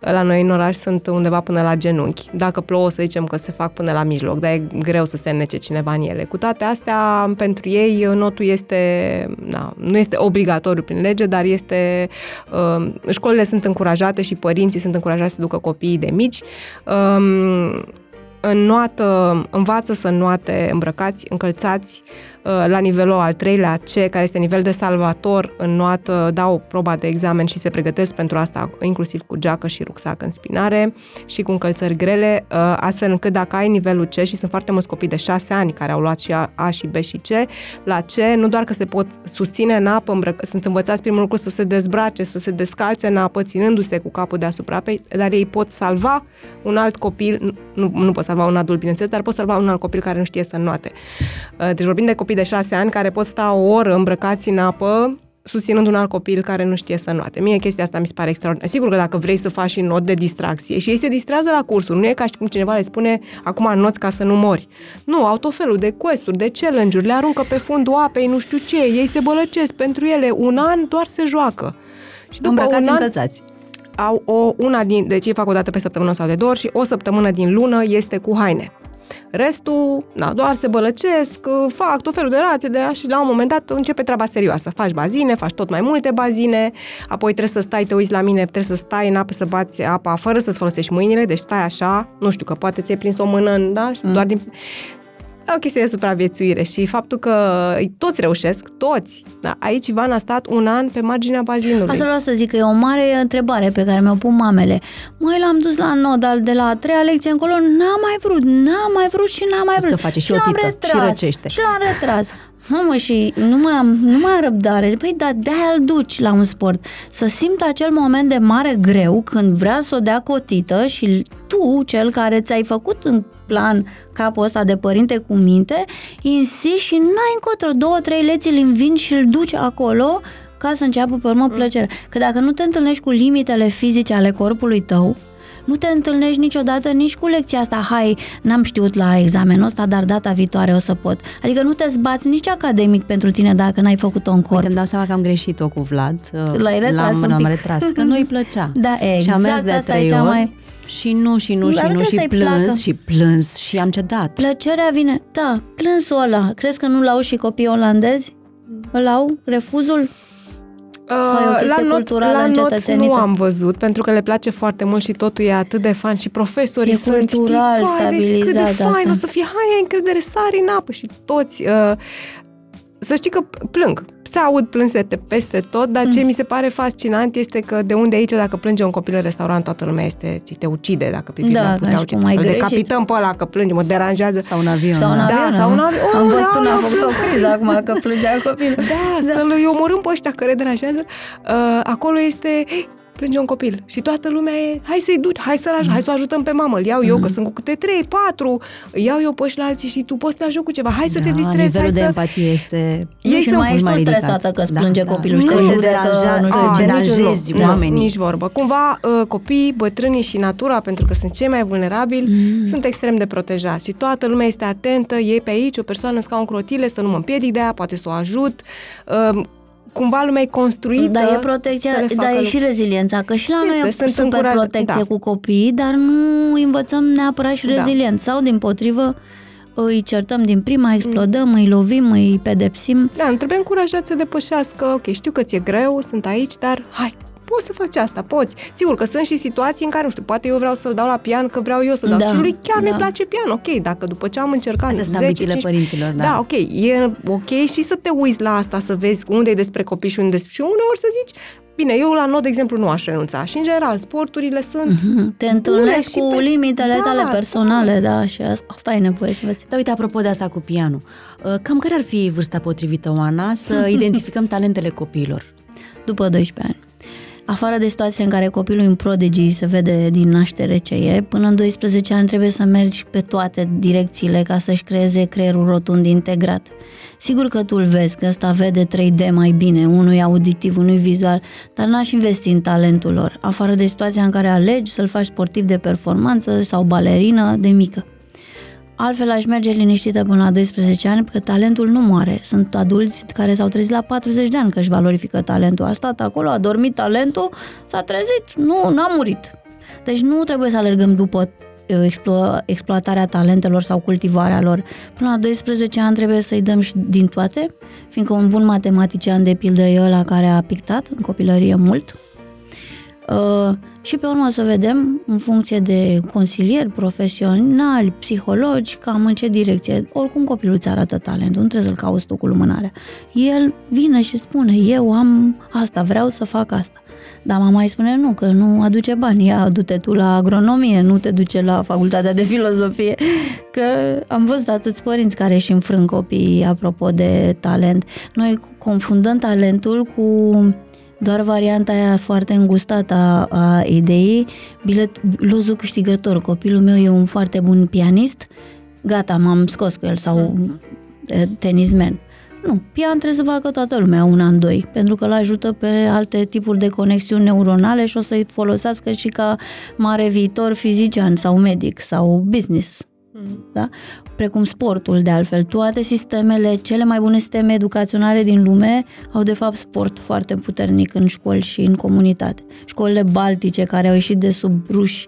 La noi în oraș sunt undeva până la genunchi. Dacă plouă, să zicem că se fac până la mijloc, dar e greu să se înnece cineva în ele. Cu toate astea, pentru ei, notul este, na, nu este obligatoriu prin lege, dar este, uh, școlile sunt încurajate și părinții sunt încurajați să ducă copiii de mici. Um, înnoată, învață să înnoate îmbrăcați, încălțați uh, la nivelul al treilea C, care este nivel de salvator, înnoată, dau proba de examen și se pregătesc pentru asta, inclusiv cu geacă și rucsac în spinare și cu încălțări grele, uh, astfel încât dacă ai nivelul C și sunt foarte mulți copii de 6 ani care au luat și A, A și B și C, la C nu doar că se pot susține în apă, îmbrăc- sunt învățați primul lucru să se dezbrace, să se descalțe în apă, ținându-se cu capul deasupra apei, dar ei pot salva un alt copil, nu, nu pot salva un adult, bineînțeles, dar pot salva un alt copil care nu știe să înnoate. Uh, Deci vorbim de copii de șase ani care pot sta o oră îmbrăcați în apă, susținând un alt copil care nu știe să înnoate. Mie chestia asta mi se pare extraordinar. Sigur că dacă vrei să faci și not de distracție și ei se distrează la cursuri, nu e ca și cum cineva le spune acum înnoți ca să nu mori. Nu, au tot felul de quest-uri, de challenge-uri, le aruncă pe fundul apei, nu știu ce, ei se bălăcesc pentru ele, un an doar se joacă. Și după Îmbrăcați, un an, încălțați. au o, una din, deci ei fac o dată pe săptămână sau de două ori și o săptămână din lună este cu haine. Restul, na, doar se bălăcesc, fac tot felul de rațe de și la un moment dat începe treaba serioasă. Faci bazine, faci tot mai multe bazine, apoi trebuie să stai, te uiți la mine, trebuie să stai în apă să bați apa fără să-ți folosești mâinile, deci stai așa, nu știu, că poate ți-ai prins o mână, în- da, și doar din... e o chestie de supraviețuire și faptul că toți reușesc, toți. Da? Aici Ivan a stat un an pe marginea bazinului. Asta vreau să zic că e o mare întrebare pe care mi-o pun mamele. Măi, l-am dus la nod, dar de la a treia lecție încolo n-am mai vrut, n-am mai vrut și n-am mai Vezi vrut. că face și o l-am tită, și retras, răcește. Și l-am retras. Mamă, și nu mai am, nu mai am răbdare. Păi, dar de-aia îl duci la un sport. Să simt acel moment de mare greu când vrea să o dea cotită și tu, cel care ți-ai făcut în plan capul ăsta de părinte cu minte, insisti și n-ai încotro două, trei leții îl învingi și îl duci acolo ca să înceapă pe urmă plăcerea. Că dacă nu te întâlnești cu limitele fizice ale corpului tău, nu te întâlnești niciodată nici cu lecția asta, hai, n-am știut la examenul ăsta, dar data viitoare o să pot. Adică nu te zbați nici academic pentru tine dacă n-ai făcut-o în corp. Uite, îmi dau seama că am greșit-o cu Vlad. uh, L-ai retras L-am, un l-am pic. retras, că nu-i plăcea. Da, și am mers exact de asta e trei cea ori mai- și nu, și nu, Dar și nu nu, trebuie și să-i plâns, placă. și plâns și am cedat. Plăcerea vine, da, plânsul ăla. Crezi că nu-l au și copiii olandezi? Îl au? Refuzul? Sau e o chestie Uh, la not, culturală la not încetățenită? nu am văzut, pentru că le place foarte mult și totul e atât de fan și profesorii E sunt, cultural știi, vai, deci cât de stabilizat fain asta. o să fie, hai, ai încredere, sari în apă și toți. Uh, să știi că plâng, se aud plânsete peste tot, dar ce mi se pare fascinant este că de unde aici, dacă plânge un copil în restaurant, toată lumea este, te ucide dacă privi Da, la ca putea și cum ai să greșit. decapităm pe ăla că plânge, mă deranjează. Sau un avion. Sau un da. avion? sau un nu? avion. Am Oh, văzut da, una, a da, făcut o criză acum că plângea copilul. Da, să-l îi omorâm pe ăștia care deranjează. Uh, acolo este, "Hei, plânge un copil și toată lumea e, hai să-i duci, hai să-l aj- hai să o ajutăm pe mamă, îl iau eu, că sunt cu câte trei, patru, îi iau eu pe ăștia alții și tu poți să te ajut cu ceva, hai să te Da, distrezi, nivelul hai de să... empatie este Ei și sunt nu mai ești mult tu ridicat. stresată că îți plânge copilul și Nu că te judecă, deranja- nu știu a, ce. deranjezi nici, oamenii. Nici vorbă. Cumva uh, copiii, bătrânii și natura, pentru că sunt cei mai vulnerabili, mm. sunt extrem de protejați și toată lumea este atentă, e pe aici o persoană în scaun cu rotile, să nu mă împiedic de ea, poate să o ajut. Uh, cumva lumea e construită Da, e să protecția, le dar facă e și reziliența, că și la Este, noi e sunt super încuraj- protecție da. cu copiii, dar nu învățăm neapărat și Da. reziliență. Sau, din potrivă, îi certăm din prima, explodăm, îi lovim, îi pedepsim. Da, nu trebuie încurajat să depășească, ok, știu că ți-e greu, sunt aici, dar hai, poți să faci asta, poți. Sigur că sunt și situații în care, nu știu, poate eu vreau să-l dau la pian, că vreau eu să dau. Da, și lui chiar da. ne place pian, ok, dacă după ce am încercat Astea sunt 10, ambițiile 15, părinților, da. Da, ok, e ok și să te uiți la asta, să vezi unde e despre copii și unde și uneori să zici, bine, eu la not, de exemplu, nu aș renunța. Și, în general, sporturile sunt Te întâlnești și cu pe- limitele Da, tale personale, da, și asta, asta ai nevoie să vezi. Dar uite, apropo de asta cu pianul, uh, cam care ar fi vârsta potrivită, Oana, să identificăm talentele copiilor? după 12 ani. Afară de situația în care copilul e un prodigy se vede din naștere ce e, până în 12 ani trebuie să mergi pe toate direcțiile ca să-și creeze creierul rotund integrat. Sigur că tu îl vezi, că ăsta vede 3D mai bine, unul e auditiv, unul e vizual, dar n-aș investi în talentul lor, afară de situația în care alegi să-l faci sportiv de performanță sau balerină de mică. Altfel aș merge liniștită până la 12 ani, că talentul nu moare. Sunt adulți care s-au trezit la 40 de ani că își valorifică talentul. A stat acolo, a dormit talentul, s-a trezit, nu, n-a murit. Deci nu trebuie să alergăm după uh, explo- exploatarea talentelor sau cultivarea lor. Până la 12 ani trebuie să-i dăm și din toate, fiindcă un bun matematician, de pildă, e ăla care a pictat în copilărie mult. Uh, și pe urmă să vedem, în funcție de consilieri profesionali, psihologi, cam în ce direcție. Oricum copilul îți arată talentul, nu trebuie să-l cauți tu cu lumânarea. El vine și spune, eu am asta, vreau să fac asta. Dar mama îi spune nu, că nu aduce bani, ia du-te tu la agronomie, nu te duce la facultatea de filozofie. Că am văzut atâți părinți care își înfrâng copiii apropo de talent. Noi confundăm talentul cu doar varianta aia foarte îngustată a, a ideii, bilet, lozul câștigător, copilul meu e un foarte bun pianist, gata, m-am scos cu el, sau e, tenismen. Nu, pian trebuie să facă toată lumea un an, doi, pentru că îl ajută pe alte tipuri de conexiuni neuronale și o să-i folosească și ca mare viitor fizician sau medic sau business. Da? Precum sportul, de altfel. Toate sistemele, cele mai bune sisteme educaționale din lume au de fapt sport foarte puternic în școli și în comunitate. Școlile baltice care au ieșit de sub ruși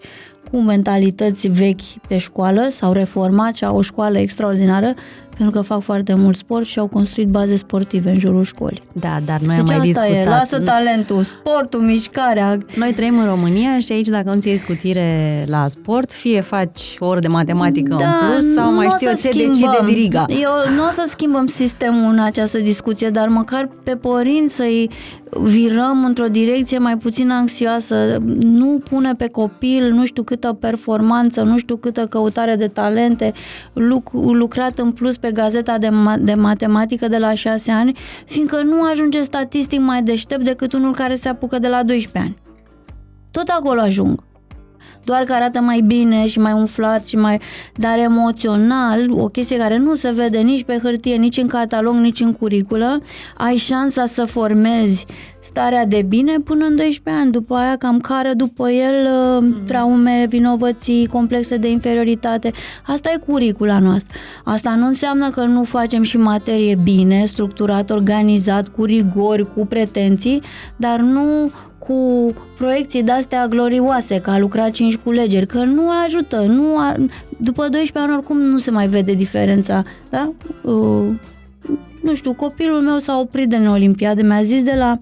cu mentalități vechi pe școală s-au reformat și au o școală extraordinară pentru că fac foarte mult sport și au construit baze sportive în jurul școlii. Da, dar noi Deci am mai asta discutat. e, lasă talentul, sportul, mișcarea. Noi trăim în România și aici dacă nu-ți iei scutire la sport, fie faci o oră de matematică Da, în plus sau nu mai o știu eu să ce decide schimbăm. diriga. Eu nu o să schimbăm sistemul în această discuție, dar măcar pe părinți să-i virăm într-o direcție mai puțin anxioasă, nu pune pe copil nu știu câtă performanță, nu știu câtă căutare de talente, luc- lucrat în plus pe gazeta de, ma- de matematică de la 6 ani, fiindcă nu ajunge statistic mai deștept decât unul care se apucă de la 12 ani. Tot acolo ajung doar că arată mai bine și mai umflat și mai... Dar emoțional, o chestie care nu se vede nici pe hârtie, nici în catalog, nici în curiculă, ai șansa să formezi starea de bine până în 12 ani. După aia cam care după el mm. traume, vinovății, complexe de inferioritate. Asta e curicula noastră. Asta nu înseamnă că nu facem și materie bine, structurat, organizat, cu rigori, cu pretenții, dar nu cu proiecții de-astea glorioase, că a lucrat cinci culegeri, că nu ajută, nu a... după 12 ani oricum nu se mai vede diferența, da? Uh, nu știu, copilul meu s-a oprit de Olimpiade, mi-a zis de la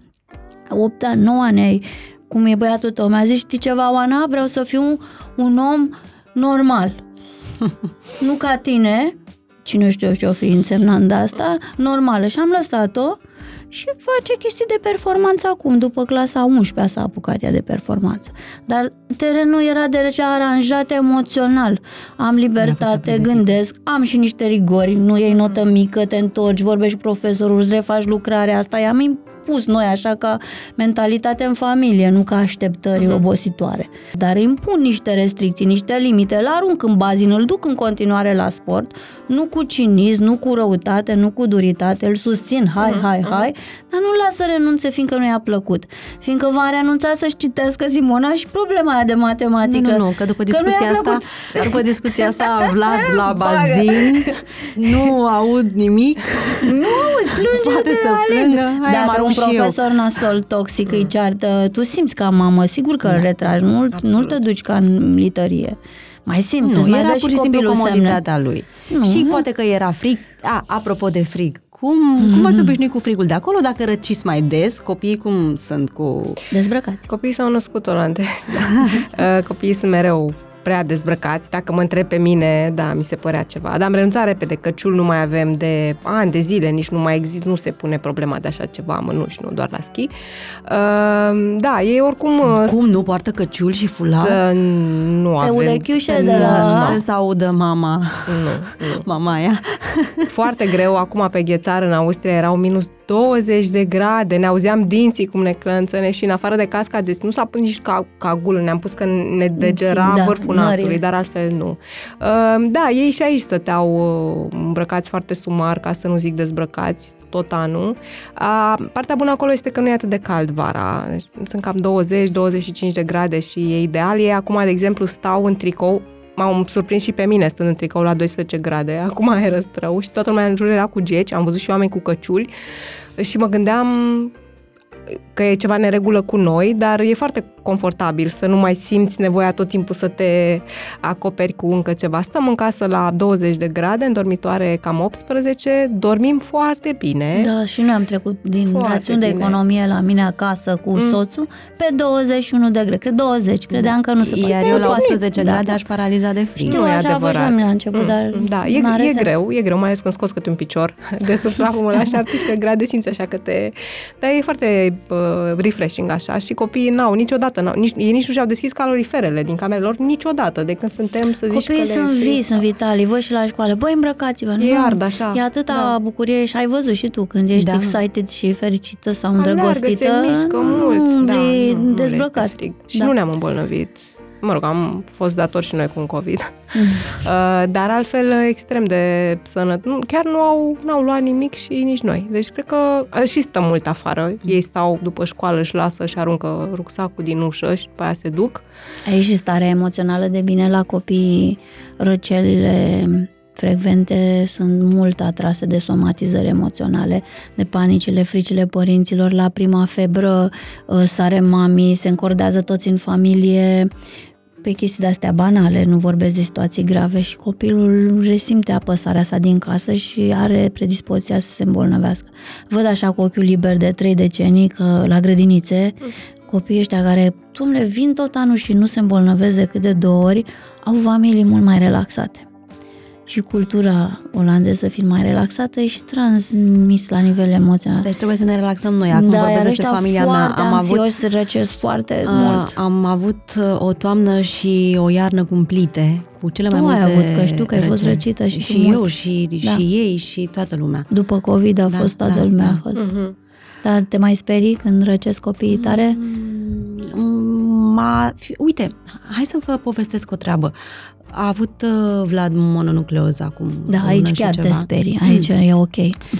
8 ani, 9 ani, ai, cum e băiatul tău, mi-a zis, știi ceva, Oana, vreau să fiu un, un om normal. nu ca tine, cine știu ce o fi însemnând asta, normală. Și am lăsat-o și face chestii de performanță acum. După clasa 11 s-a apucat ea de performanță. Dar terenul era deja aranjat emoțional. Am libertate, gândesc, am și niște rigori, nu iei notă mică, te întorci, vorbești cu profesorul, îți refaci lucrarea asta, i-am impus noi așa ca mentalitate în familie, nu ca așteptări uh-huh. obositoare. Dar impun niște restricții, niște limite, îl arunc în bazin, îl duc în continuare la sport, nu cu cinism, nu cu răutate, nu cu duritate, îl susțin, hai, uh-huh. hai, hai, dar nu-l las să renunțe fiindcă nu i-a plăcut. Fiindcă va renunța să-și citească Simona și problema aia de matematică. Nu, nu, nu, că după discuția că asta, după discuția asta, Vlad la bazin, nu aud nimic. Nu, plânge Poate de să aleg. plângă, aia Dacă am un și eu. profesor nasol toxic îi ceartă, tu simți ca mamă, sigur că îl retragi, nu, nu te duci ca în litărie. Mai simți, îți Nu, mai era dă pur și și simplu copilul semne. comoditatea lui. Nu. Și poate că era frig. A, apropo de frig, cum, cum ați obișnuit cu frigul de acolo? Dacă răciți mai des, copiii cum sunt cu... Dezbrăcați. Copiii s-au născut olandezi. Da. Uh, Copiii sunt mereu prea dezbrăcați. Dacă mă întreb pe mine, da, mi se părea ceva. Dar am renunțat repede, căciul nu mai avem de ani, de zile, nici nu mai există, nu se pune problema de așa ceva, mănuși, nu doar la schi. Uh, da, ei oricum... uh, Cum nu poartă căciul și fular? uh, nu Pe avem. urechiușe Sper de să, la... sper să audă mama, Nu, nu. mama aia. Foarte greu. Acum pe ghețar în Austria erau minus 20 de grade, ne auzeam dinții cum ne clănțăne și în afară de casca de nu s-a pus nici ca, ca gulul, ne-am pus că ne degera Da, vârful nările. nasului, dar altfel nu. Uh, Da, ei și aici stăteau uh, îmbrăcați foarte sumar, ca să nu zic dezbrăcați, tot anul. Uh, Partea bună acolo este că nu e atât de cald vara. Sunt cam 20-25 de grade și e ideal. Ei acum, de exemplu, stau în tricou M-au surprins și pe mine stând în tricou la 12 grade. Acum e răstrău și toată lumea în jur era cu geci. Am văzut și oameni cu căciuli și mă gândeam că e ceva neregulă cu noi, dar e foarte confortabil să nu mai simți nevoia tot timpul să te acoperi cu încă ceva. Stăm în casă la 20 de grade, în dormitoare cam 18, dormim foarte bine. Da, și noi am trecut din Foarte rațiuni de bine. economie la mine acasă cu mm. soțul pe 21 de grade. Cred 20, credeam că nu se poate. Iar eu la Poate. 18 Da. grade aș paraliza de frig. Știu, Nu e așa a fost și adevărat. la mine la început, dar Da, e, n-are e sens. greu, e greu, mai ales când scoți câte un picior de sub plafumul la 17 grade, simți așa că te... Dar e foarte uh, refreshing așa și copiii n-au niciodată, n-au, nici, ei nici nu și-au deschis caloriferele din camerele lor niciodată, de când suntem să zici Copiii că le sunt e frig. vii, sunt vitali, vă și la școală. Băi, îmbrăcați-vă. E nu. ard așa. E atâta Da. bucurie și ai văzut și tu când ești Da. excited și fericită sau Aleargă, îndrăgostită. se mișcă nu mult, da, umbli nu, nu le este dezbrăcat. frig. Și Da. nu ne-am îmbolnăvit. Mă rog, am fost datori și noi cu un COVID. Mm. Uh, dar altfel extrem de sănăt. Nu, chiar nu au, n-au luat nimic și nici noi. Deci cred că uh, și stăm mult afară. Ei stau după școală, își lasă și aruncă rucsacul din ușă și după aia se duc. Aici și starea emoțională de bine la copii, răcelile frecvente sunt mult atrase de somatizări emoționale, de panicile, fricile părinților. La prima febră uh, sare mami, se încordează toți în familie. Pe chestii de-astea banale, nu vorbesc de situații grave și copilul resimte apăsarea sa din casă și are predispoziția să se îmbolnăvească. Văd așa cu ochiul liber de trei decenii că la grădinițe copiii ăștia care, domnule, vin tot anul și nu se îmbolnăvesc decât de două ori, au familii mult mai relaxate și cultura olandeză fiind mai relaxată și transmis la nivel emoțional. Deci trebuie să ne relaxăm noi. Acum da, vorbesc iar despre familia mea. Am avut, răcesc foarte uh, mult. Am avut uh, o toamnă și o iarnă cumplite cu cele tu mai multe ai avut, că știu că ai fost răcită și, și eu și, da. și ei și toată lumea. După COVID a da, fost toată da, lumea da. a fost. Uh-huh. Dar te mai sperii când răcesc copiii tare? Mm, ma, uite, hai să vă povestesc o treabă. A avut uh, Vlad mononucleoză acum. Da, aici chiar ceva. te sperii, aici mm. e ok.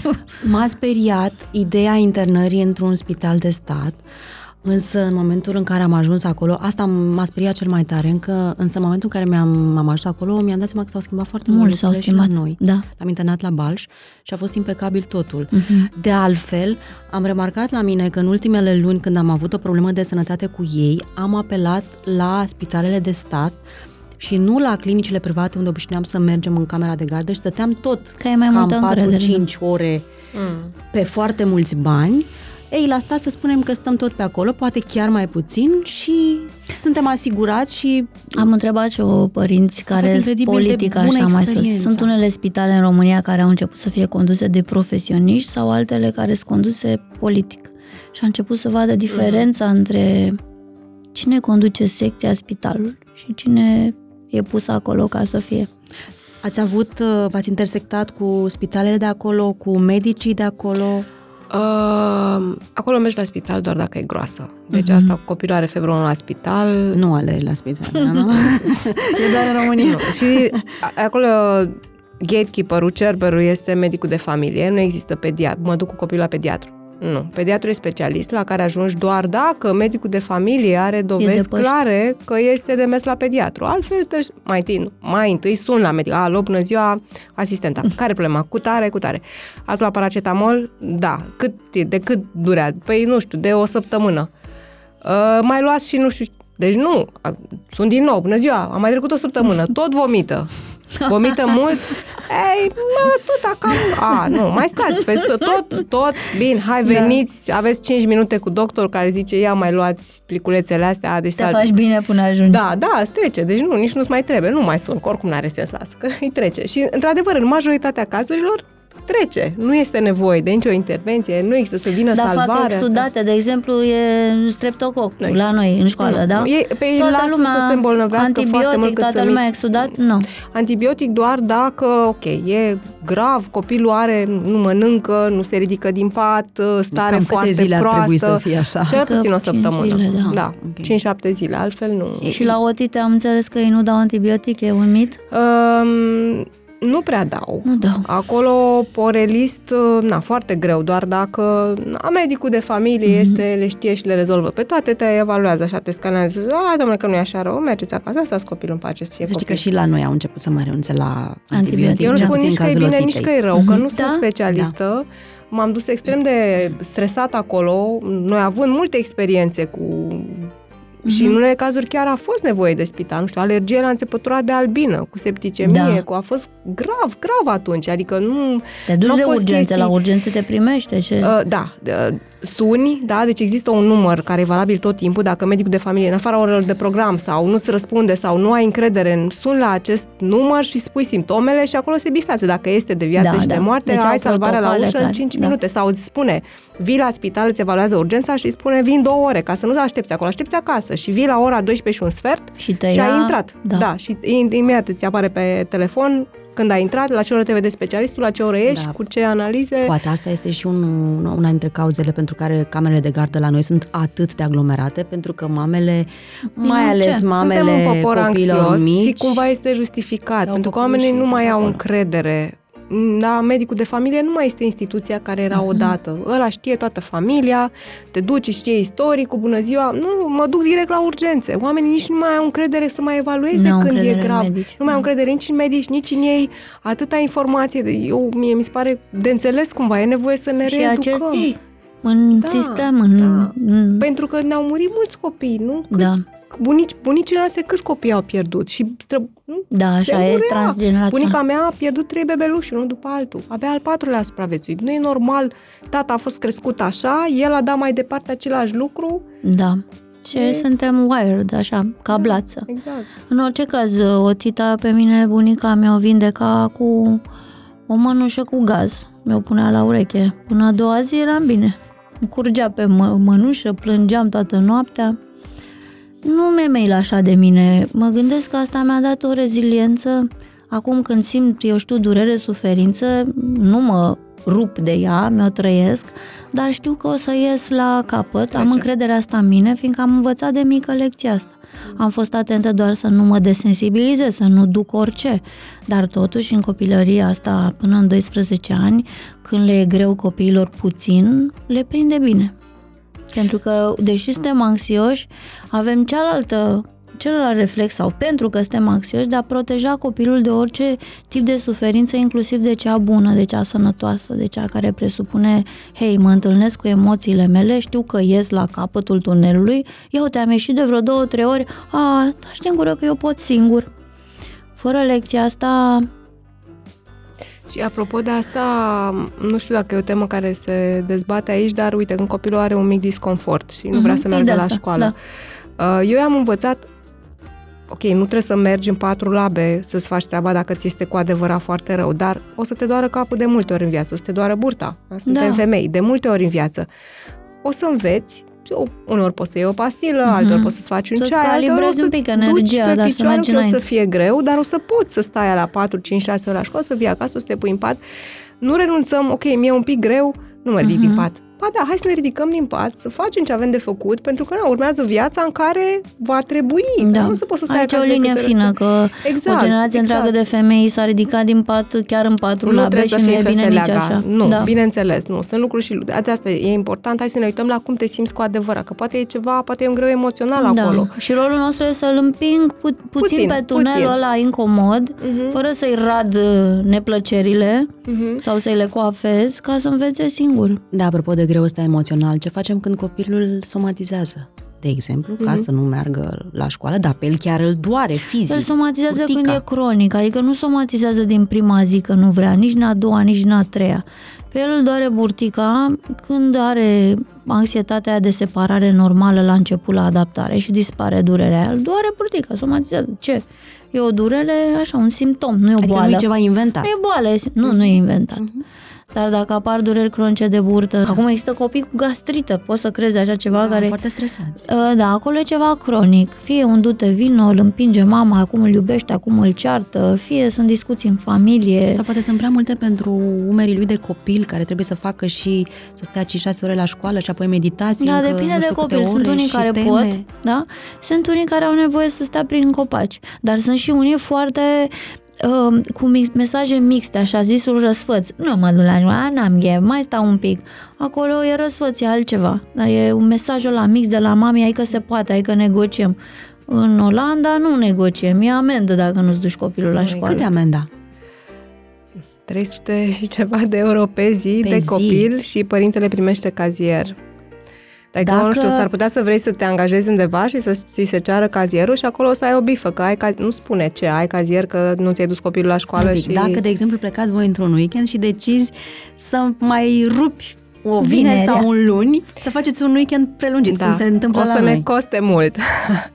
M-a speriat ideea internării într-un spital de stat, însă în momentul în care am ajuns acolo, asta m-a speriat cel mai tare, încă, însă în momentul în care mi-am am ajuns acolo, mi-am dat seama că s-au schimbat foarte mult, mult s-au schimbat. noi. Da. L-am internat la Balș și a fost impecabil totul. Uh-huh. De altfel, am remarcat la mine că în ultimele luni, când am avut o problemă de sănătate cu ei, am apelat la spitalele de stat și nu la clinicile private unde obișnuiam să mergem în camera de gardă și stăteam tot că e mai cam 4-5 ore mm. pe foarte mulți bani. Ei, la stat să spunem că stăm tot pe acolo, poate chiar mai puțin și suntem asigurați și... Am întrebat și o părinți care sunt politic așa mai sus. Sunt unele spitale în România care au început să fie conduse de profesioniști sau altele care sunt conduse politic. Și a început să vadă diferența mm. între cine conduce secția spitalului și cine e pusă acolo ca să fie. Ați avut, uh, v-ați intersectat cu spitalele de acolo, cu medicii de acolo? Uh, acolo mergi la spital doar dacă e groasă. Deci uh-huh. asta, copilul are febră la spital. Nu alergi la spital, nu? e doar în România. Nu. Și acolo gatekeeper-ul, cerberul este medicul de familie, nu există pediatru. Mă duc cu copilul la pediatru. Nu. Pediatrul e specialist la care ajungi doar dacă medicul de familie are dovezi clare că este de mers la pediatru. Altfel, te, mai, întâi, mai întâi sun la medic. Alo, bună ziua, asistenta. Care e problema? Cu tare, cu tare. Ați luat paracetamol? Da. Cât, de cât durează? Păi, nu știu, de o săptămână. Uh, mai luați și nu știu... Deci nu, sunt din nou, bună ziua, am mai trecut o săptămână, tot vomită. Vomită mult? Ei, mă, tot acum. A, nu, mai stați, pe tot, tot, bine, hai, da. veniți, da. aveți 5 minute cu doctor care zice, ia mai luați pliculețele astea. Deci Te faci bine până ajungi. Da, da, îți trece, deci nu, nici nu-ți mai trebuie, nu mai sun, că oricum n-are sens, lasă, că îi trece. Și, într-adevăr, în majoritatea cazurilor, trece. Nu este nevoie de nicio intervenție, nu există să vină Dar salvarea. Dar fac exudate, de exemplu, e streptococ nu la noi, în școală, nu, da? E, pe ei toată lumea să se îmbolnăvească foarte mult toată lumea mic. exudat? Nu. Antibiotic doar dacă, ok, e grav, copilul are, nu mănâncă, nu se ridică din pat, stare Cam foarte zile proastă. Ar să fie așa? Cel puțin o săptămână. Zile, da. da okay. 5-7 zile, altfel nu. Și la otite am înțeles că ei nu dau antibiotic, e un mit? Um, nu prea dau. Nu dau. Acolo, porelist, na, foarte greu, doar dacă na, medicul de familie mm-hmm. este, le știe și le rezolvă pe toate, te evaluează așa, te scanează, a, domnule, că nu e așa rău, mergeți acasă, lăsați copilul în pace să fie Zici că și la noi au început să mă renunțe la antibiotic. Eu nu spun nici că e bine, nici că e rău, mm-hmm. că nu da? sunt specialistă. Da. M-am dus extrem de stresat acolo, noi având multe experiențe cu Mm-hmm. Și în unele cazuri chiar a fost nevoie de spital, nu știu, alergie la înțepătura de albină, cu septicemie, da. cu a fost grav, grav atunci, adică nu... Te duci de urgențe, chestii... la urgențe te primește? Ce... Uh, da, uh, suni, da, deci există un număr care e valabil tot timpul, dacă medicul de familie, în afara orelor de program sau nu-ți răspunde sau nu ai încredere în sun la acest număr și spui simptomele și acolo se bifează dacă este de viață da, și da. de moarte, deci ai salvarea la ușă în 5 da. minute sau îți spune, vii la spital, îți evaluează urgența și îți spune, vin două ore, ca să nu aștepți acolo, aștepți acasă și vii la ora 12 și un sfert și, te și ia... ai intrat. Da. da, și imediat îți apare pe telefon când ai intrat, la ce oră te vede specialistul, la ce oră ești, da. cu ce analize. Poate asta este și un, una dintre cauzele pentru care camerele de gardă la noi sunt atât de aglomerate, pentru că mamele, mai nu, ales ce? mamele Suntem un popor anxios mici, și cumva este justificat, pentru că oamenii nu mai au încredere da, medicul de familie nu mai este instituția care era uh-huh. odată. Ăla știe toată familia, te duci, știe istoricul, bună ziua. Nu, mă duc direct la urgențe. Oamenii nici nu mai au încredere să mai evalueze nu când e grav. Medici, nu mai au încredere nici în medici, nici în ei. Atâta informație. Eu, mie mi se pare de înțeles cumva. E nevoie să ne și reeducăm. Acest, ei, în da, sistem. În, da. În... Pentru că ne-au murit mulți copii, nu? Câți, da bunici, bunicile noastre câți copii au pierdut și stră, nu? Da, așa Se e murea. transgenerațional. Bunica mea a pierdut trei bebeluși, unul după altul. Abia al patrulea a supraviețuit. Nu e normal, tata a fost crescut așa, el a dat mai departe același lucru. Da. Și E- suntem wired, așa, cablață. Exact. În orice caz, o tita pe mine, bunica mea o vindeca cu o mănușă cu gaz. Mi-o punea la ureche. Până a doua zi eram bine. Îmi curgea pe mă- mănușă, plângeam toată noaptea. Nu mi-e mail așa de mine. Mă gândesc că asta mi-a dat o reziliență. Acum când simt, eu știu, durere, suferință, nu mă rup de ea, mi-o trăiesc, dar știu că o să ies la capăt, am Trece. încrederea asta în mine, fiindcă am învățat de mică lecția asta. Am fost atentă doar să nu mă desensibilizez, să nu duc orice, dar totuși în copilăria asta până în 12 ani, când le e greu copiilor puțin, le prinde bine. Pentru că, deși suntem anxioși, avem cealaltă, celălalt reflex sau pentru că suntem anxioși de a proteja copilul de orice tip de suferință, inclusiv de cea bună, de cea sănătoasă, de cea care presupune, hei, mă întâlnesc cu emoțiile mele, știu că ies la capătul tunelului, ia uite, am ieșit de vreo două, trei ori, a, taci din gură că eu pot singur. Fără lecția asta, Și apropo de asta, nu știu dacă e o temă care se dezbate aici, dar uite, când copilul are un mic disconfort și nu Mhm, vrea să e meargă de la asta, școală. Da. Eu i-am învățat ok, nu trebuie să mergi în patru labe să-ți faci treaba dacă ți este cu adevărat foarte rău, dar o să te doară capul de multe ori în viață, o să te doară burta. Suntem Da. femei, de multe ori în viață. O să înveți, o- uneori poți să iei o pastilă, Mhm. alteori poți să-ți faci un Să-ți ceai, alteori o calibrezi un să-ți pic duci energia, pe dar să picioare, mergi că o să înainte. fie greu, dar o să poți să stai la 4, 5, 6 ore la școală, să vii acasă, să te pui în pat. Nu renunțăm, ok, mi-e un pic greu, nu mă ridic Mhm. din pat. Ba da, hai să ne ridicăm din pat, să facem ce avem de făcut, pentru că na, urmează viața în care va trebui. da. Nu să poți să stai Aici e o acasă linie decât fină, să... că Exact, o generație exact. întreagă de femei s-a ridicat din pat chiar în patru nu labe trebuie să și nu fii e bine nici fefeleaga. așa. Nu, da. bineînțeles, nu. Sunt lucruri și de asta e important. Hai să ne uităm la cum te simți cu adevărat, că poate e ceva, poate e un greu emoțional da. acolo. Și rolul nostru e să-l împing pu- puțin, Puțin, pe tunelul puțin. ăla incomod, Mhm, fără să-i rad uh, neplăcerile mhm. sau să-i le coafez, ca să învețe singur. Da, apropo de greu ăsta emoțional, ce facem când copilul somatizează? De exemplu, ca Mhm. să nu meargă la școală, dar pe el chiar îl doare fizic. El somatizează burtica. când e cronic, adică nu somatizează din prima zi că nu vrea, nici în a doua, nici în a treia. Pe el îl doare burtica când are anxietatea aia de separare normală la început la adaptare și dispare durerea aia. Îl doare burtica, somatizează. Ce? E o durere, așa, un simptom, nu e o Adică boală. nu e ceva inventat. Nu e boală, e- nu, nu e inventat. Mhm. Dar dacă apar dureri cronice de burtă, acum există copii cu gastrită, poți să crezi așa ceva Sunt care... foarte stresați. Uh, Da, acolo e ceva cronic. Fie un du-te vino, îl împinge mama, acum îl iubește, acum îl ceartă, fie sunt discuții în familie. Sau poate sunt prea multe pentru umerii lui de copil care trebuie să facă și să stea 5-6 ore la școală și apoi meditații. Da, încă depinde nu de știu câte copil. Sunt ore unii și care teme. pot, da? Sunt unii care au nevoie să stea prin copaci. Dar sunt și unii foarte uh, cu mix, mesaje mixte, așa zisul răsfăț. Nu mă duc la școală, n-am gheb, mai stau un pic. Acolo e răsfăț, e altceva. Dar e un mesaj la mix de la mami, ai că se poate, ai că negociem. În Olanda nu negociem, e amendă dacă nu-ți duci copilul la Măi, școală. Cât de amenda? 300 și ceva de euro pe zi Pe de zi. copil și părintele primește cazier. Adică, Dacă- nu știu, s-ar putea să vrei să te angajezi undeva și să ți se ceară cazierul și acolo o să ai o bifă, că ai, caz- nu spune ce, ai cazier că nu ți-ai dus copilul la școală Un pic. și... Dacă, de exemplu, plecați voi într-un weekend și decizi să mai rupi o vineri Vinerea. sau un luni, să faceți un weekend prelungit, cum se întâmplă Da. o la să noi. ne coste mult.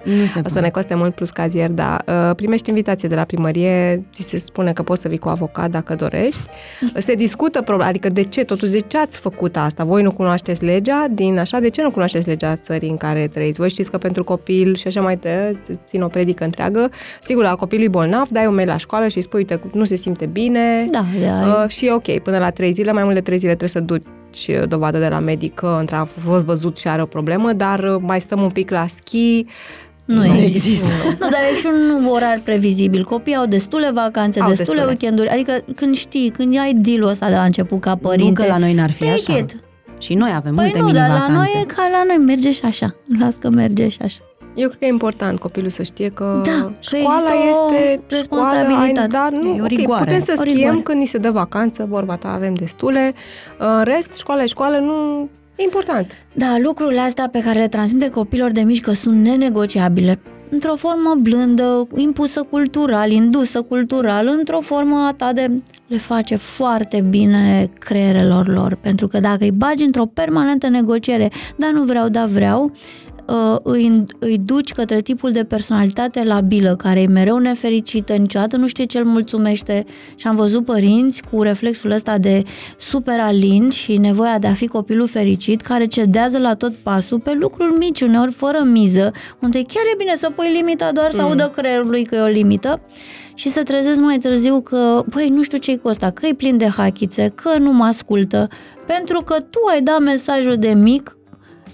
Nu se O să poate. ne coste mult plus cazier, da. Uh, Primești invitație de la primărie, ți se spune că poți să vii cu avocat dacă dorești. Se discută, prob- adică de ce, totuși, de ce ați făcut asta? Voi nu cunoașteți legea din așa, de ce nu cunoașteți legea țării în care trăiți? Voi știți că pentru copil și așa mai te țin o predică întreagă. Sigur, la copilul bolnav, dai un mail la școală și îi spui, uite, nu se simte bine, Da, da. Uh, și e ok, până la trei zile, mai mult de trei zile trebuie să duci uh, dovadă de la medic că între a fost văzut și are o problemă, dar uh, mai stăm un pic la schi. Nu, Nu există. există. Nu, dar e și un orar previzibil. Copiii au destule vacanțe, Au destule, destule. weekenduri. Adică când știi, când ai deal-ul ăsta de la început ca Nu părinte, că la noi n-ar fi take așa. it. Și noi avem Păi multe nu, dar la mini-vacanțe. noi e ca la noi, merge și așa. Las că merge și așa. Eu cred că e important copilul să știe că Da, că școala există o este școala, ai, responsabilitate. dar nu, E o ok, rigoare. putem să O schiem rigoare. când ni se dă vacanță, vorba ta, avem destule. În rest, școala e școală, nu E important. Da, lucrurile astea pe care le transmite copilor de mici că sunt nenegociabile, într-o formă blândă, impusă cultural, indusă cultural, într-o formă a ta de... le face foarte bine creierelor lor, pentru că dacă îi bagi într-o permanentă negociere, da, nu vreau, da, vreau, uh, îi, îi duci către tipul de personalitate labilă, care e mereu nefericită, niciodată nu știe ce îl mulțumește și am văzut părinți cu reflexul ăsta de super alin și nevoia de a fi copilul fericit, care cedează la tot pasul pe lucruri mici, uneori fără miză, unde chiar e bine să pui limita doar să mm. audă creierul lui că e o limită și să trezesc mai târziu că, băi, nu știu ce-i cu ăsta, că e plin de hachițe, că nu mă ascultă, pentru că tu ai dat mesajul de mic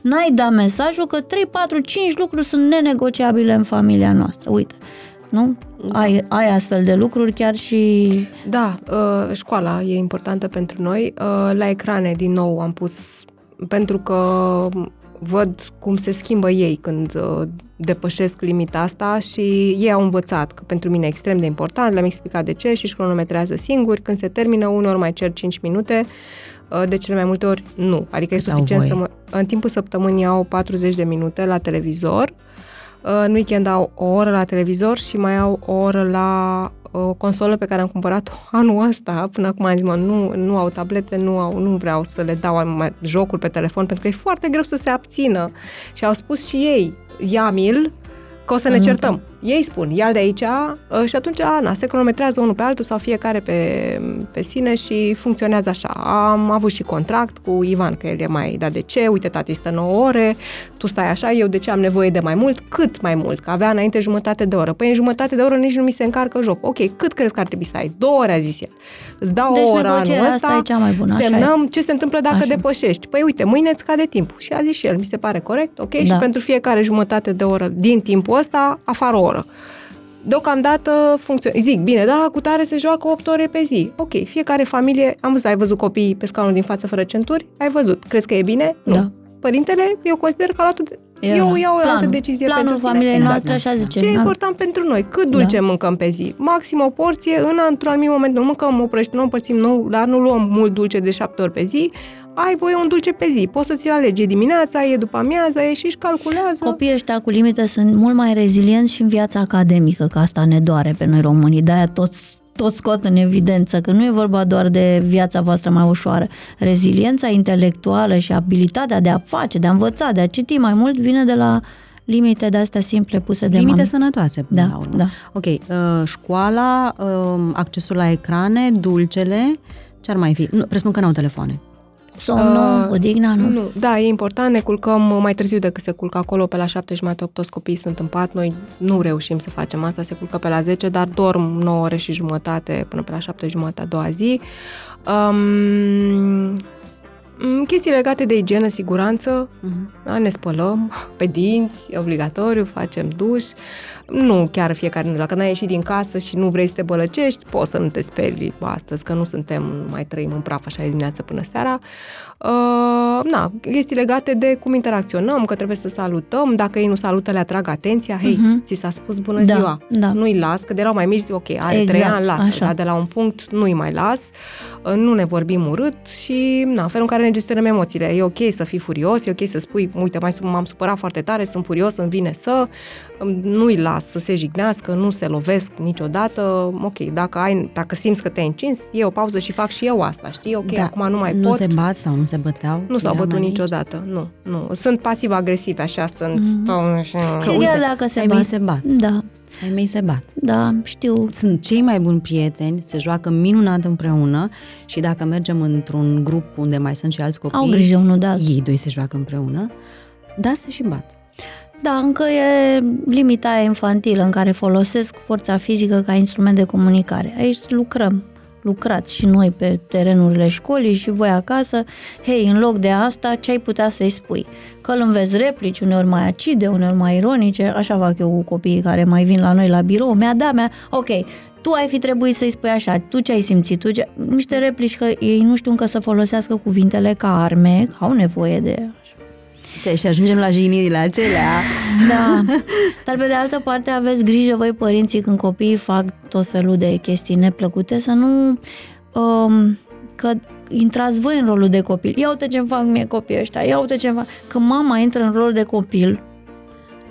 n-ai dat mesajul că 3, 4, 5 lucruri sunt nenegociabile în familia noastră. Uite, nu? Da. Ai, ai astfel de lucruri chiar și... Da, uh, școala e importantă pentru noi. Uh, la ecrane, din nou, am pus... Pentru că văd cum se schimbă ei când uh, depășesc limita asta și ei au învățat că pentru mine e extrem de important, le-am explicat de ce și își cronometrează singuri. Când se termină, uneori mai cer 5 minute, uh, de cele mai multe ori nu. Adică e suficient să mă... În timpul săptămânii au 40 de minute la televizor, uh, în weekend au o oră la televizor și mai au o oră la o consolă pe care am cumpărat-o anul ăsta, până acum am zis, mă, nu, nu au tablete, nu, au, nu vreau să le dau mai jocuri pe telefon, pentru că e foarte greu să se abțină. Și au spus și ei, ia-mi-l, că o să ne certăm. Ei spun, ia de aici uh, și atunci, na, se cronometrează unul pe altul sau fiecare pe, pe sine și funcționează așa. Am avut și contract cu Ivan, că el e mai, da de ce, uite, tati stă 9 ore, tu stai așa, eu de ce am nevoie de mai mult? Cât mai mult? Că avea înainte jumătate de oră. Păi în jumătate de oră nici nu mi se încarcă joc. Ok, cât crezi că ar trebui să ai? Două ore, a zis el. Îți dau deci o oră anul ăsta, e cea mai bună, semnăm așa ce se întâmplă dacă așa. depășești. Păi uite, mâine îți cade timpul. Și a zis și el, mi se pare corect, ok? Da. Și pentru fiecare jumătate de oră din timpul ăsta, afară o oră deocamdată funcționează. Zic, bine, da, cu tare se joacă 8 ore pe zi. Ok, fiecare familie, am văzut, ai văzut copiii pe scaunul din față fără centuri? Ai văzut. Crezi că e bine? Nu. Da. Părintele, eu consider că a luat eu iau o altă decizie Planul pentru familiei tine. noastre așa zice. Ce e important pentru noi? Cât dulce da. mâncăm pe zi? Maxim o porție, în într-un anumit moment nu mâncăm o prăjitură, nu împărțim nou, dar nu luăm mult dulce de șapte ori pe zi, ai voie un dulce pe zi. Poți să ți-l alegi. E dimineața, e după amiaza, e și calculează. Copiii ăștia cu limite sunt mult mai rezilienți și în viața academică, că asta ne doare pe noi românii. De-aia toți tot scot în evidență că nu e vorba doar de viața voastră mai ușoară. Reziliența intelectuală și abilitatea de a face, de a învăța, de a citi mai mult vine de la limite de astea simple puse de Limite mami. sănătoase, până Da, la urmă. da. Ok, uh, școala, uh, accesul la ecrane, dulcele, ce ar mai fi? Nu, presupun că n-au telefoane. Somnul, Uh, odihna, nu? Nu, da, e important, ne culcăm mai târziu decât se culcă acolo, pe la șapte jumate, opt, toți copiii sunt în pat, noi nu reușim să facem asta, se culcă pe la 10, dar dorm 9 ore și jumătate până pe la șapte jumate a doua zi. Um, chestii legate de igienă, siguranță, Uh-huh. da, ne spălăm pe dinți, e obligatoriu, facem duș. Nu chiar fiecare, dacă n-ai ieșit din casă și nu vrei să te bălăcești, poți să nu te speli astăzi, că nu suntem, mai trăim în praf așa de dimineață până seara. Uh, na, chestii legate de cum interacționăm, că trebuie să salutăm, dacă ei nu salută, le atrag atenția, hei, Mhm. ți s-a spus bună Da, ziua, da. nu-i las, că de erau mai mici, ok, are Exact, trei ani, las, așa. dar de la un punct nu-i mai las, uh, nu ne vorbim urât și, na, felul în care ne gestionăm emoțiile. E ok să fii furios, e ok să spui, uite, mai m-am supărat foarte tare, sunt furios, îmi vine să, um, nu-i las să se jignească, nu se lovesc niciodată, ok, dacă, ai, dacă simți că te-ai încins, e o pauză și fac și eu asta, știi, ok, Da, acum nu mai nu pot. se bat sau nu se băteau? nu s-au Era bătut mai niciodată, nu, nu. Sunt pasiv-agresive, așa, sunt, Mhm. stau și... Că uite, uite, dacă se ai bat. mei se bat. Da, Ai mei se bat. da, știu. Sunt cei mai buni prieteni, se joacă minunat împreună și dacă mergem într-un grup unde mai sunt și alți copii, Au grijă unul de altul. ei doi se joacă împreună, dar se și bat. Da, încă e limita aia infantilă în care folosesc forța fizică ca instrument de comunicare. Aici lucrăm, lucrați și noi pe terenurile școlii și voi acasă. Hei, în loc de asta, ce ai putea să-i spui? Că îl înveți replici, uneori mai acide, uneori mai ironice, așa fac eu cu copiii care mai vin la noi la birou, mi-a da, mi-a, ok, tu ai fi trebuit să-i spui așa, tu ce ai simțit, tu ce... niște replici că ei nu știu încă să folosească cuvintele ca arme, că au nevoie de Uite, și ajungem la jignirile acelea. Da, dar pe de altă parte aveți grijă voi părinții când copiii fac tot felul de chestii neplăcute să nu... Um, că intrați voi în rolul de copil. Ia uite ce fac mie copiii ăștia, ia uite ce fac. Că mama intră în rolul de copil,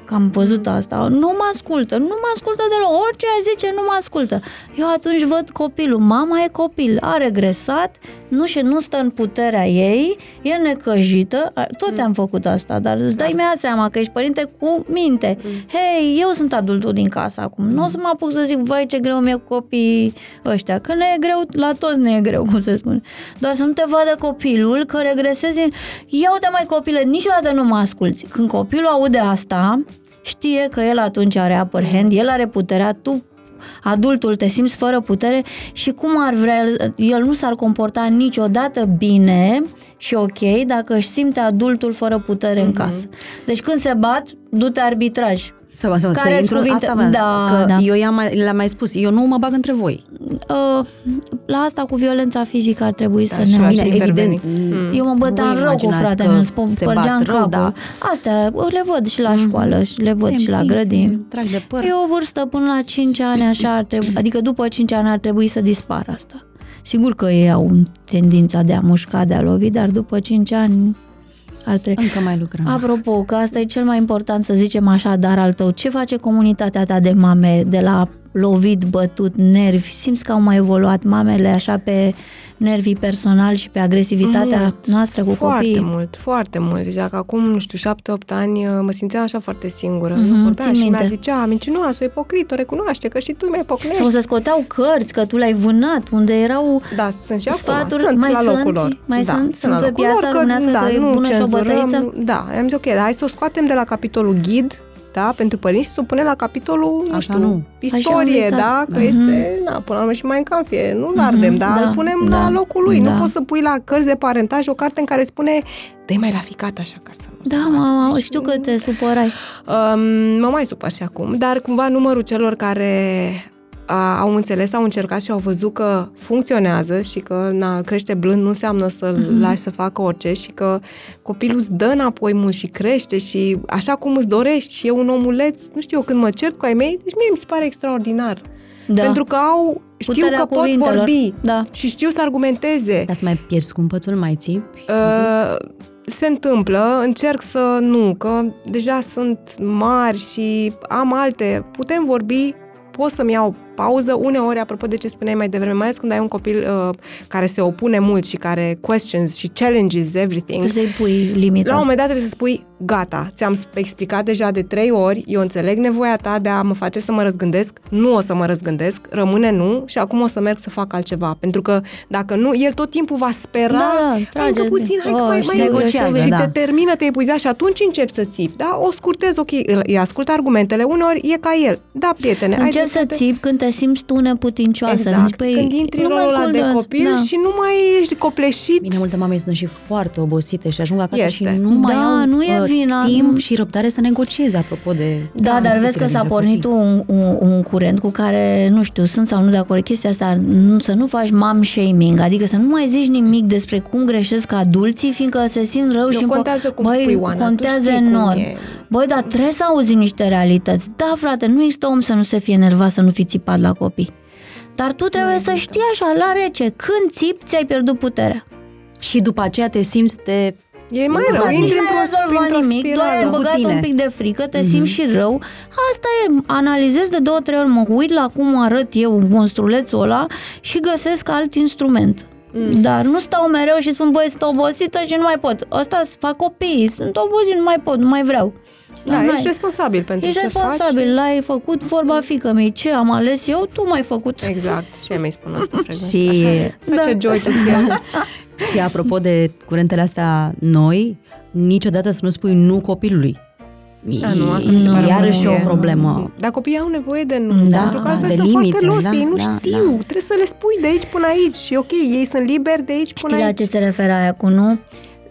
că am văzut asta, nu mă ascultă, nu mă ascultă deloc, orice ai zice, nu mă ascultă. Eu atunci văd copilul, mama e copil, a regresat, nu și nu stă în puterea ei, e necăjită, tot am făcut asta, dar îți dai mea seama că ești părinte cu minte. Hei, eu sunt adultul din casă acum, nu o să mă apuc să zic, vai ce greu mi-e cu copiii ăștia, că ne e greu, la toți ne e greu, cum se spune. Doar să nu te vadă copilul că regresezi, ia uite mai copile, niciodată nu mă asculți. Când copilul aude asta, știe că el atunci are upper hand, el are puterea, tu adultul te simți fără putere și cum ar vrea, el nu s-ar comporta niciodată bine și ok dacă își simte adultul fără putere mm-hmm. în casă. Deci când se bat, du-te arbitraj. Să, să, să intru, cuvinte? asta da, că da. eu i-am mai, le-am mai spus, eu nu mă bag între voi. Uh, la asta cu violența fizică ar trebui da, să ne Bine, evident. Mm. Eu mă băteam rău cu fratele meu, spărgeam capul. Da. Astea le văd și la mm. școală, și le văd și la grădini. Trag de păr. E o vârstă până la 5 ani, așa ar trebui, adică după 5 ani ar trebui să dispară asta. Sigur că ei au tendința de a mușca, de a lovi, dar după 5 ani ar trebui. Încă mai lucrăm. Apropo, că asta e cel mai important să zicem așa, dar al tău, ce face comunitatea ta de mame de la lovit, bătut, nervi? Simți că au mai evoluat mamele așa pe nervii personal și pe agresivitatea mult, noastră cu foarte copiii? Foarte mult, foarte mult. Deci dacă acum, nu știu, șapte-opt ani mă simțeam așa foarte singură. Mm-hmm, vorbeam și mi-a zicea, mincinoasă, ipocrit, o recunoaște că și tu mai pocnești. Sau se scoteau cărți, că tu le-ai vânat, unde erau da, sunt și sfaturi, acum. Sunt mai la sunt, locul lor. Mai da, sunt, sunt, sunt pe piața lor, că, da, că e bună și o bătăiță? Da, am zis ok, hai să o scoatem de la capitolul ghid, da, pentru părinți să o punem la capitolul, nu Așa știu, nu. istorie, Așa da, că uh-huh. este, na, până la urmă și mai în fie, nu-l uh-huh. ardem, da, da, îl punem da, la locul lui. Da. Nu poți să pui la cărți de parentaj o carte în care spune dă mai la ficat așa ca să nu Da, mă, știu că te supărai. Um, mă mai supăr și acum, dar cumva numărul celor care a, au înțeles, au încercat și au văzut că funcționează și că na, crește blând nu înseamnă să-l mm-hmm. lași să facă orice și că copilul îți dă înapoi mult și crește și așa cum îți dorești și e un omuleț, nu știu eu, când mă cert cu ai mei, deci mie mi se pare extraordinar. Da. Pentru că au, știu Puterea că pot vorbi da. și știu să argumenteze. Dar să mai pierzi cumpătul, mai țipi? Uh, se întâmplă, încerc să nu, că deja sunt mari și am alte, putem vorbi, pot să-mi iau pauză. Uneori, apropo de ce spuneai mai devreme, mai ales când ai un copil uh, care se opune mult și care questions și challenges everything. Să-i pui limita. La un moment dat trebuie să spui, gata, ți-am explicat deja de trei ori, eu înțeleg nevoia ta de a mă face să mă răzgândesc, nu o să mă răzgândesc, rămâne nu și acum o să merg să fac altceva. Pentru că dacă nu, el tot timpul va spera, da, trage, încă puțin, hai oh, că mai, mai negociază. Și da. te termină, te epuizat și atunci începi să țipi. Da? O scurtez, ok, îi ascult argumentele, uneori e ca el. Da, prietene. Încep să țipi când te simți tu neputincioasă. Exact. Zici, păi, când intri în rolul ăla de copil da. și nu mai ești copleșit. Bine, multe mame sunt și foarte obosite și ajung acasă este. și nu mai da, au nu e uh, vina, timp nu... și răbdare să negocieze, apropo de... Da, dar vezi că s-a pornit un, un, un curent cu care, nu știu, sunt sau nu de acord. Chestia asta, nu, să nu faci mom shaming, adică să nu mai zici nimic despre cum greșesc adulții, fiindcă se simt rău nu, și... contează cum băi, spui, Oana, contează enorm. Băi, dar trebuie să auzi niște realități. Da, frate, nu există om să nu se fie nervat, să nu fi țipat la copii. Dar tu trebuie să știi așa, la rece, când țip, ți-ai pierdut puterea. Și după aceea te simți, te E mai rău, intri într-o nimic, doar ai băgat un pic de frică, te mm-hmm. simți și rău. Asta e, analizez de două, trei ori, mă uit la cum arăt eu monstrulețul ăla și găsesc alt instrument. Mm. Dar nu stau mereu și spun, băi, sunt obosită și nu mai pot. Ăsta fac copii, sunt obosit, nu mai pot, nu mai vreau. Da, da ești responsabil pentru ești ce responsabil, faci. l-ai făcut vorba fică mei. Ce am ales eu, tu mai făcut. Exact, și mi-ai spun asta Și... Așa, da. joy to Și apropo de curentele astea noi, niciodată să nu spui nu copilului. Da, nu, asta mi se pare iarăși o problemă. Dar copiii au nevoie de nu, da, pentru că altfel de sunt limite, foarte losti, da, ei nu da, știu, da. trebuie să le spui de aici până aici și ok, ei sunt liberi de aici până Știi aici. la ce se referă aia cu nu?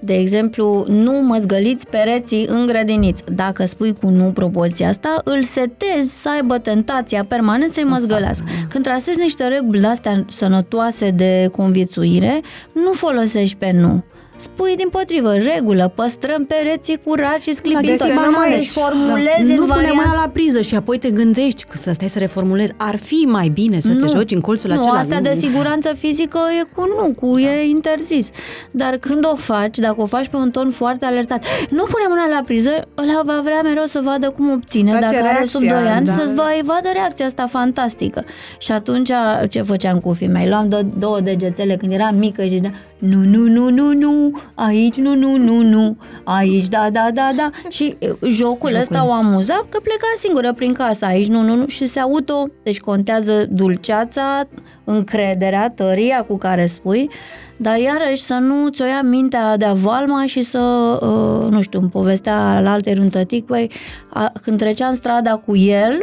De exemplu, nu măzgăliți pereții în grădiniță. Dacă spui cu nu propoziția asta, îl setezi să aibă tentația permanent să-i măzgălească. Când trasezi niște reguli astea sănătoase de conviețuire, nu folosești pe nu. Spui din potrivă, regulă, păstrăm pereții curați și sclipitori. găsim banale. Deci formulezi Da. în Nu pune variant... mâna la priză și apoi te gândești că să stai să reformulezi. Ar fi mai bine să te Nu. joci în colțul nu, acela. asta de siguranță fizică e cu nu, cu e interzis. Dar când o faci, dacă o faci pe un ton foarte alertat, nu pune mâna la priză, ăla va vrea mereu să vadă cum obține, Îți face dacă are sub 2 reacția, ani, da. să-ți va vadă reacția asta fantastică. Și atunci, ce făceam cu fii mei? Luam două, două degețele când eram mică și da, nu, nu, nu, nu, nu, aici, nu, nu, nu, nu, aici, da, da, da, da. Și e, jocul ăsta o amuza că pleca singură prin casă, aici, nu, nu, nu, și se auto, deci contează dulceața, încrederea, tăria cu care spui, dar iarăși să nu ți-o ia mintea de valma și să, uh, nu știu, îmi povestea la alte un tătic, băi, a, când treceam strada cu el,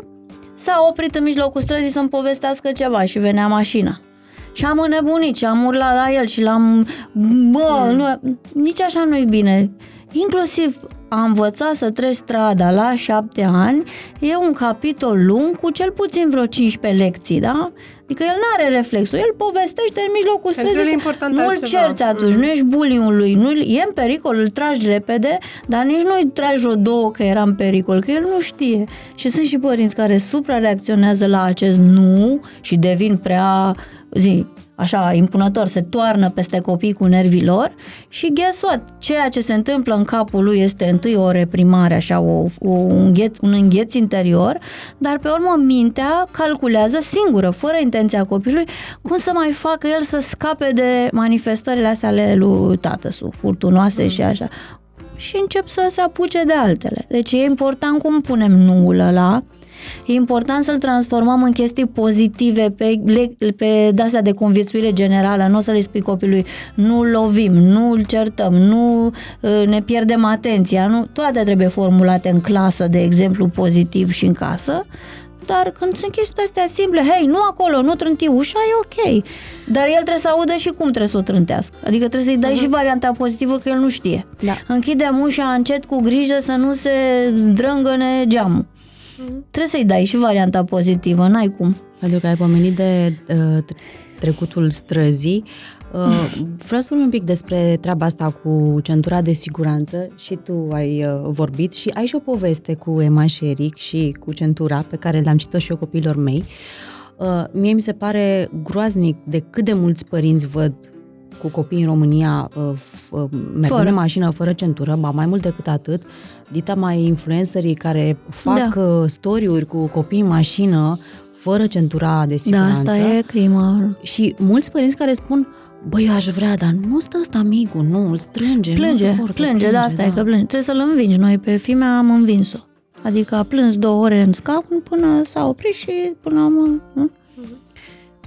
s-a oprit în mijlocul străzii să-mi povestească ceva și venea mașina. Și am înnebunit și am urlat la el și l-am... Bă, nu, nici așa nu-i bine. Inclusiv a învăța să treci strada la șapte ani e un capitol lung cu cel puțin vreo 15 lecții, da? Adică el nu are reflexul, el povestește în mijlocul Pentru el străzii e și important nu-l altceva. cerți atunci, Mhm. nu ești bullying lui, nu e în pericol, îl tragi repede, dar nici nu-i tragi vreo două că era în pericol, că el nu știe. Și sunt și părinți care suprareacționează la acest nu și devin prea, zi, așa, impunător, se toarnă peste copii cu nervii lor și guess what? Ceea ce se întâmplă în capul lui este întâi o reprimare, așa, o, o, un, îngheț, un îngheț interior, dar pe urmă mintea calculează singură, fără intenția copilului, cum să mai facă el să scape de manifestările astea ale lui tatăsu, furtunoase și așa. Și încep să se apuce de altele. Deci e important cum punem nuul ăla, E important să-l transformăm în chestii pozitive pe, le- pe dasea de conviețuire generală. Nu o să le spui copilului nu lovim, nu îl certăm, nu uh, ne pierdem atenția. Nu? Toate trebuie formulate în clasă, de exemplu, pozitiv și în casă. Dar când sunt chestii astea simple, hei, nu acolo, nu trânti ușa, e ok. Dar el trebuie să audă și cum trebuie să o trântească. Adică trebuie să-i dai și varianta pozitivă că el nu știe. Da. Închidem ușa încet cu grijă să nu se zdrângăne geamul. Trebuie să-i dai și varianta pozitivă, n-ai cum. Pentru că ai pomenit de uh, tre- trecutul străzii. Uh, vreau să spun un pic despre treaba asta cu centura de siguranță și tu ai uh, vorbit și ai și o poveste cu Emma și Eric și cu centura pe care le-am citit și eu copiilor mei. Uh, mie mi se pare groaznic de cât de mulți părinți văd cu copii în România uh, f- uh, mergând Fără. în mașină fără centură, ba mai mult decât atât, dita mai influencerii care fac Da. da. story-uri cu copii în mașină fără centura de Da, siguranță. asta e crimă. Și mulți părinți care spun, băi, eu aș vrea, dar nu stă ăsta micul, nu, îl strânge, nu Plânge, suportă, plânge, da, asta e că plânge. Trebuie să-l învingi. Noi pe fimea am învins-o. Adică a plâns două ore în scaun până s-a oprit și până am... nu?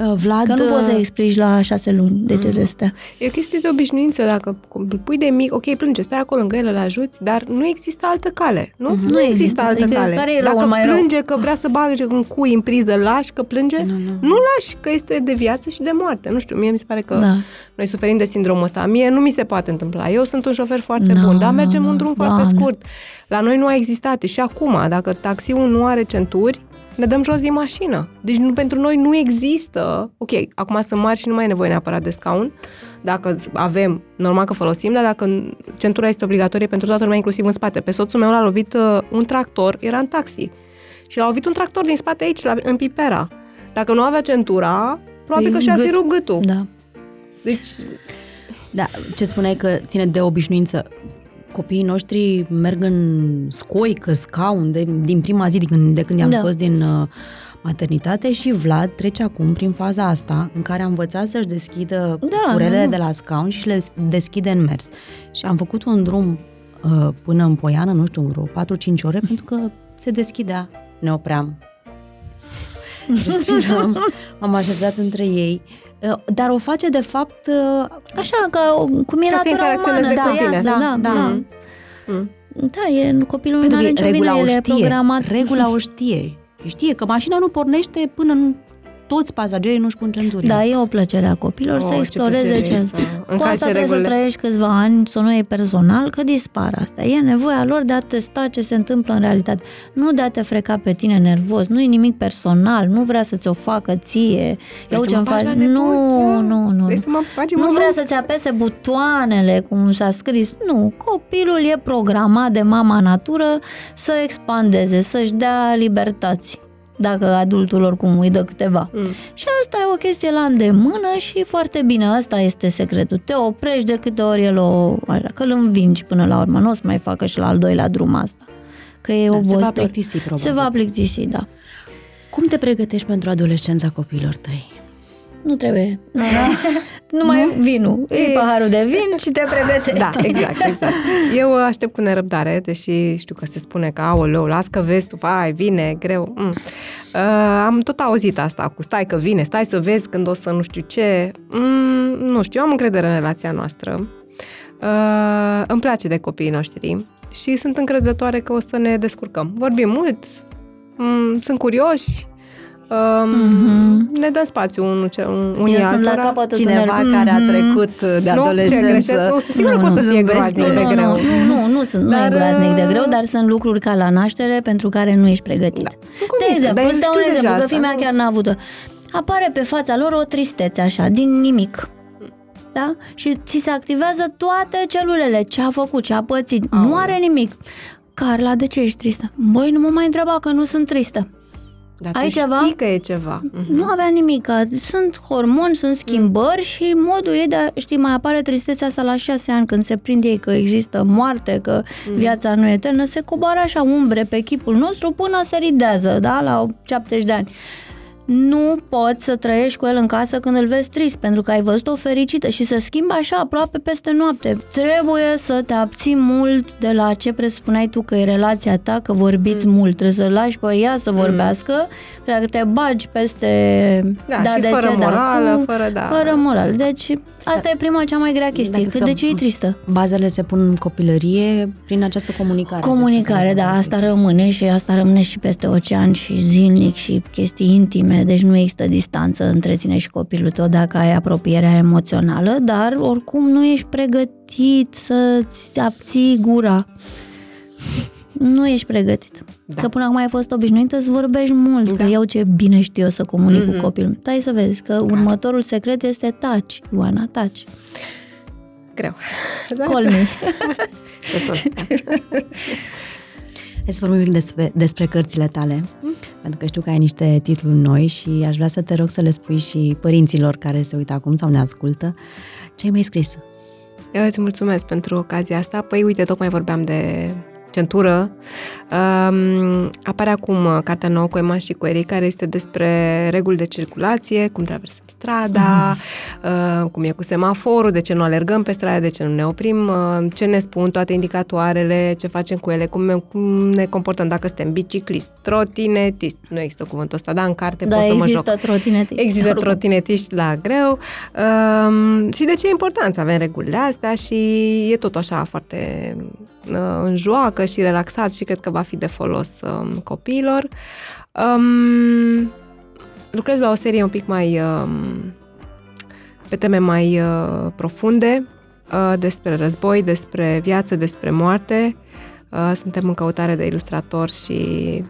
Uh, Vlad, Că nu poți să uh, explici la șase luni de ce de stea. E o chestie de obișnuință, dacă îl pui de mic, ok, plânge, stai acolo lângă el, îl ajuți, dar nu există altă cale, nu? Mhm. Nu există altă Adică cale. care e rău, dacă mai rău? plânge că vrea să bage un cui în priză, lași că plânge, Nu, nu. nu lași, că este de viață și de moarte. Nu știu, mie mi se pare că Da. noi suferim de sindromul ăsta. Mie nu mi se poate întâmpla. Eu sunt un șofer foarte Nu, bun, dar nu, mergem nu, un drum foarte Doamne. scurt. La noi nu a existat și acum, dacă taxiul nu are centuri, ne dăm jos din mașină. Deci nu, pentru noi nu există... Ok, acum sunt mari și nu mai e nevoie neapărat de scaun. Dacă avem, normal că folosim, dar dacă centura este obligatorie pentru toată lumea, inclusiv în spate. Pe soțul meu l-a lovit uh, un tractor, era în taxi. Și l-a lovit un tractor din spate aici, la, în Pipera. Dacă nu avea centura, probabil Păi, că și-ar fi gât- rupt gâtul. Da. Deci, Da, ce spuneai că ține de obișnuință. Copiii noștri merg în scoică, scaun, de, din prima zi de când, de când i-am Da. scos din uh, maternitate și Vlad trece acum prin faza asta în care a învățat să-și deschidă Da, curelele nu. de la scaun și le deschide în mers. Și am făcut un drum uh, până în Poiană, nu știu, vreo 4-5 ore, pentru că se deschidea, ne opream. Respiram, am așezat între ei. Uh, Dar o face, de fapt, uh, Așa, ca o- cum e Ca să natura interacționeze umană, cu să tine. iasă, Da, da, da. da. Mm. Mm. Da, e, copilul nu Pentru are că nicio regula vină, o el e știe, programat. regula o știe. Știe că mașina nu pornește până nu toți pasagerii nu-și pun centurile. Da, e o plăcere a copilor Oh, să ce exploreze plăcere ce. e să Cu încalce asta trebuie regulile. să trăiești câțiva ani, să o nu iei personal, că dispar asta. E nevoia lor de a testa ce se întâmplă în realitate. Nu de a te freca pe tine nervos, nu e nimic personal, nu vrea să ți-o facă ție. Vrei Iau să ce mă îmi bagi faci. la nebun? Nu, Ia. nu, nu. Vrei să mă bagi în Nu mormânt? vrea să-ți apese butoanele, cum s-a scris. Nu, copilul e programat de mama natură să expandeze, să-și dea libertăți. Dacă adultul oricum îi dă câteva. Mm. Și asta e o chestie la îndemână și foarte bine, asta este secretul. Te oprești de câte ori el o... Așa, că îl învingi până la urmă, nu o să mai facă și la al doilea drum asta. Că e Da, se obositor. va plictisi, probabil. Se va plictisi, da. Cum te pregătești pentru adolescența copiilor tăi? Nu trebuie. Numai vinul. Iei paharul de vin și te pregătești. Da, exact, exact. Eu aștept cu nerăbdare, deși știu că se spune că, aoleu, las că vezi tu, ai, vine, greu. Mm. Uh, am tot auzit asta cu stai că vine, stai să vezi când o să nu știu ce. Mm, nu știu, eu am încredere în relația noastră. Uh, îmi place de copiii noștri și sunt încrezătoare că o să ne descurcăm. Vorbim mult, mm, sunt curioși, um, Mhm. ne dăm spațiu unul, ce- unii Eu sunt la altora. capătul Cineva tunelului. care a Mhm. trecut de Nu, adolescență. ce greșesc, nu, sunt sigură Nu, că o să nu, fie zâmbești, groaznic nu, de nu, greu. Nu, nu, nu, sunt, nu Dar, e groaznic de uh, greu, dar sunt lucruri ca la naștere pentru care nu ești pregătit. Da. Sunt De convinsă, exemplu, dar îți dau știu un deja exemplu, că asta, fimea nu? chiar n-a avut-o. Apare pe fața lor o tristețe așa, din nimic. Da? Și ți se activează toate celulele, ce a făcut, ce a pățit. Nu Aoleu. are nimic. Carla, de ce ești tristă? Băi, nu mă mai întreba că nu sunt tristă. Dar Ai tu ceva? știi că e ceva. Mhm. Nu avea nimic. Sunt hormoni, sunt schimbări și modul ei de a, știi, mai apare tristețea asta la șase ani când se prinde ei că există moarte, că viața nu e eternă, se coboară așa umbre pe chipul nostru până se ridează, da, la 70 de ani. Nu poți să trăiești cu el în casă când îl vezi trist, pentru că ai văzut-o fericită și se schimbă așa aproape peste noapte. Trebuie să te abții mult de la ce presupuneai tu că e relația ta, că vorbiți mult. Trebuie să lași pe ea să vorbească, că dacă te bagi peste... Da, și fără ce, da, morală, cum, fără, da. Fără morală. Deci, asta e prima cea mai grea chestie. Dacă Că de ce e tristă? Bazele se pun în copilărie prin această comunicare. Comunicare, da, asta rămâne și asta rămâne și peste ocean și zilnic și chestii intime, deci nu există distanță între tine și copilul tău dacă ai apropierea emoțională, dar oricum nu ești pregătit să-ți abții gura. Nu ești pregătit. Da. Da. Că până acum ai fost obișnuită să vorbești mult, da. Da. că eu ce bine știu eu să comunic Mhm. mm-hmm. cu copilul. Stai să vezi că următorul secret este taci, Ioana, taci. Greu. Da? Call Hai să vorbim un pic despre, despre cărțile tale, pentru că știu că ai niște titluri noi și aș vrea să te rog să le spui și părinților care se uită acum sau ne ascultă. Ce ai mai scris? Eu îți mulțumesc pentru ocazia asta. Păi uite, tocmai vorbeam de centură. Um, apare acum uh, cartea nouă cu Emma și cu Eric, care este despre reguli de circulație, cum traversăm strada, uh, cum e cu semaforul, de ce nu alergăm pe stradă, de ce nu ne oprim, uh, ce ne spun toate indicatoarele, ce facem cu ele, cum ne, cum ne comportăm dacă suntem biciclist, trotinetist. Nu există cuvântul ăsta, dar în carte Da, pot să mă joc. există trotinete. Există trotinetiști la greu um, și de ce e important să avem regulile astea și e tot așa foarte uh, în joacă și relaxat și cred că va fi de folos um, copiilor. Um, lucrez la o serie un pic mai um, pe teme mai uh, profunde uh, despre război, despre viață, despre moarte. Uh, suntem în căutare de ilustrator și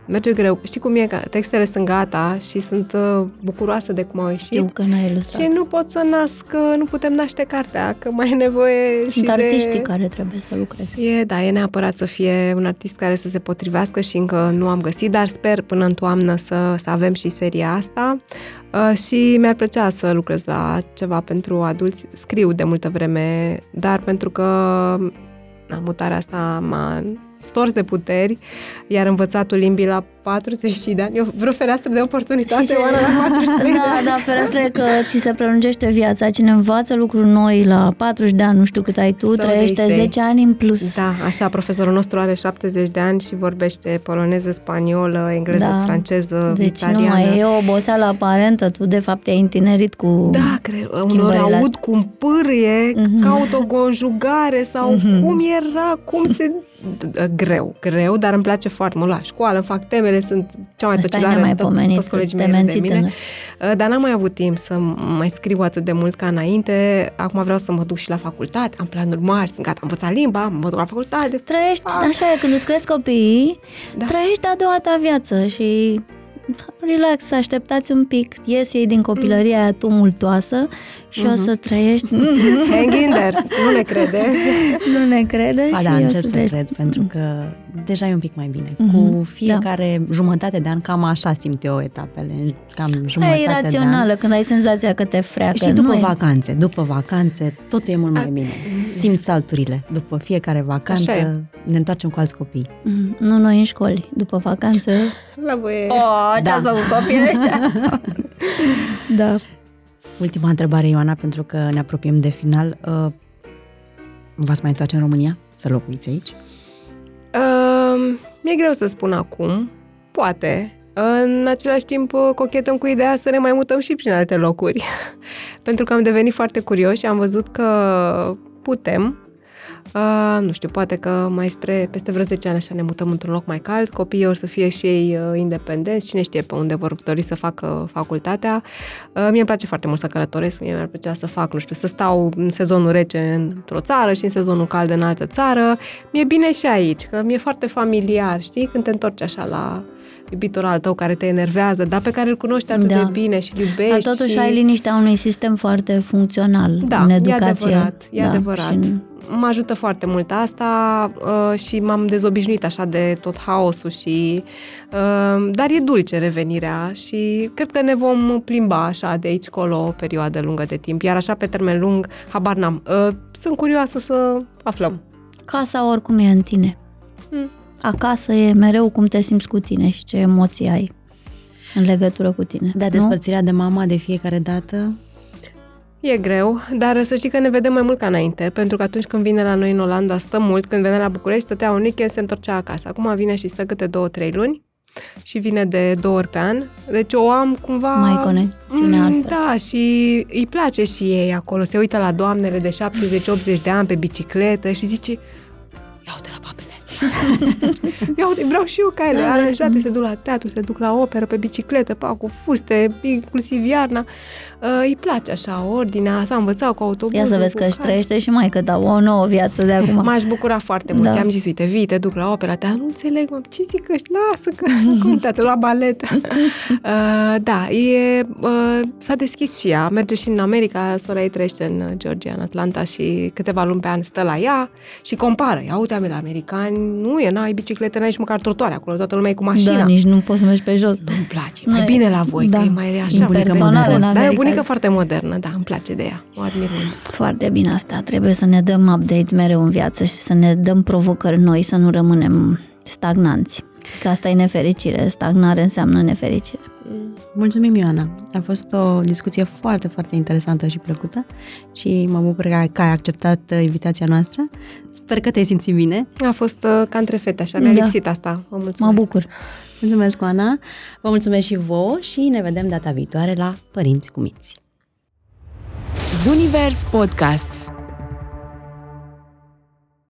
merge greu. Știi cum e? că Textele sunt gata și sunt uh, bucuroasă de cum au ieșit. Știu că n-ai ilustrat. Și nu pot să nasc, uh, nu putem naște cartea, că mai e nevoie Sunt și de... artiștii care trebuie să lucreze. E, da, e neapărat să fie un artist care să se potrivească și încă nu am găsit, dar sper până în toamnă să, să avem și seria asta uh, și mi-ar plăcea să lucrez la ceva pentru adulți. Scriu de multă vreme, dar pentru că na, mutarea asta m-a stors de puteri, iar învățatul limbii la 40 de ani, eu vreo fereastră de oportunitate, Oana, la 43 de Da, ani. da, fereastra e că ți se prelungește viața. Cine învață lucruri noi la 40 de ani, nu știu cât ai tu, So trăiește they say. 10 ani în plus. Da, așa, profesorul nostru are 70 de ani și vorbește poloneză, spaniolă, engleză, Da. franceză, Deci italiană. nu mai e o oboseală aparentă, tu de fapt te-ai întinerit cu... Da, cred, unor schimbările aud cum pârie, Mhm. caut o conjugare sau cum era, cum se greu, greu, dar îmi place foarte mult la școală, îmi fac temele, sunt cea mai Asta tăcilare, mai tot, pomenit, toți colegii te mei râd de menții mine. tânăr. Uh, Dar n-am mai avut timp să mai scriu atât de mult ca înainte. Acum vreau să mă duc și la facultate, am planuri mari, sunt gata, am învățat limba, mă duc la facultate. Trăiești, Fac. așa e, când îți cresc copiii, Da. trăiești a doua ta viață și relax, așteptați un pic, ies ei din copilăria aia tumultoasă și o să trăiești, Hang in there, nu ne crede. nu ne crede Ba și da, o încep să trăiești. cred, pentru că deja e un pic mai bine. Mhm, Cu fiecare jumătate de an, cam așa simt eu etapele, cam jumătate E de an. irațională când ai senzația că te freacă. Și după nu e- vacanțe, după vacanțe, totul e mult mai A- bine. Simți salturile. După fiecare Așa vacanță ne întoarcem cu alți copii. Mhm, Nu noi în școli, după vacanță. La voie. Oh, ce Da. da. cu copiii ăștia? da. Ultima întrebare, Ioana, pentru că ne apropiem de final. Uh, v-ați mai întoarce în România? Să locuiți aici? Uh, mi-e greu să spun acum, poate. În același timp, uh, cochetăm cu ideea să ne mai mutăm și prin alte locuri. Pentru că am devenit foarte curioși și am văzut că putem. Uh, nu știu, poate că mai spre peste vreo 10 ani așa ne mutăm într-un loc mai cald, copiii or să fie și ei uh, independenți, cine știe pe unde vor dori să facă facultatea. Uh, mie îmi place foarte mult să călătoresc, mie mi-ar plăcea să fac, nu știu, să stau în sezonul rece într-o țară și în sezonul cald în altă țară. Mi-e bine și aici, că mi-e foarte familiar, știi? Când te întorci așa la iubitul al tău care te enervează, dar pe care îl cunoști atât Da. de bine și îl iubești. Dar totuși și... ai liniștea unui sistem foarte funcțional Da, în e educație. adevărat, e da, adevărat. Și în- Mă ajută foarte mult asta uh, și m-am dezobișnuit așa de tot haosul și... Uh, dar e dulce revenirea și cred că ne vom plimba așa de aici colo o perioadă lungă de timp. Iar așa pe termen lung, habar n-am. Uh, sunt curioasă să aflăm. Casa oricum e în tine. Mm. Acasă e mereu cum te simți cu tine și ce emoții ai în legătură cu tine. Da, nu? despărțirea de mama de fiecare dată. E greu, dar să știi că ne vedem mai mult ca înainte, pentru că atunci când vine la noi în Olanda stă mult, când venea la București stătea un weekend, se întorcea acasă. Acum vine și stă câte două, trei luni și vine de două ori pe an. Deci o am cumva... Mai conexiune altfel. Da, și îi place și ei acolo. Se uită la doamnele de 70-80 de ani pe bicicletă și zice ia uite la babele astea. ia uite, vreau și eu ca ele. Da, Da, vezi? aranjate, se duc la teatru, se duc la operă, pe bicicletă, pa, cu fuste, inclusiv iarna. Uh, îi place așa, ordinea, s-a învățat cu autobuzul. Ia să vezi cu că își care. trăiește și mai ta o nouă viață de acum. M-aș bucura foarte mult. Da. Da. I-am zis, uite, vii, te duc la opera ta. Nu înțeleg, mă, ce zic ăștia? Lasă că contează la balet. uh, da, e, uh, s-a deschis și ea. Merge și în America. Sora ei trăiește în Georgia, în Atlanta și câteva luni pe an stă la ea și compară. Ia uite, la americani, nu e, n-ai bicicletă, n-ai nici măcar trotuare acolo. Toată lumea e cu mașina. Da, nici nu poți să mergi pe jos. Nu-mi place, e Nu mai e- bine la voi, da. că e mai așa. Impersonal mai în Da, e o America. bunică foarte modernă, da, îmi place de ea. O admir mult. Foarte bine asta. Trebuie să ne dăm update mereu în viață și să ne dăm provocări noi, să nu rămânem stagnanți. Că asta e nefericire. Stagnare înseamnă nefericire. Mulțumim, Ioana. A fost o discuție foarte, foarte interesantă și plăcută și mă bucur că ai, că ai acceptat uh, invitația noastră. Sper că te-ai simțit bine. A fost uh, ca între fete, așa. Mi-a Da. lipsit asta. Vă mulțumesc. Mă bucur. Mulțumesc, Oana. Vă mulțumesc și vouă și ne vedem data viitoare la Părinți cu Minți. Zunivers Podcasts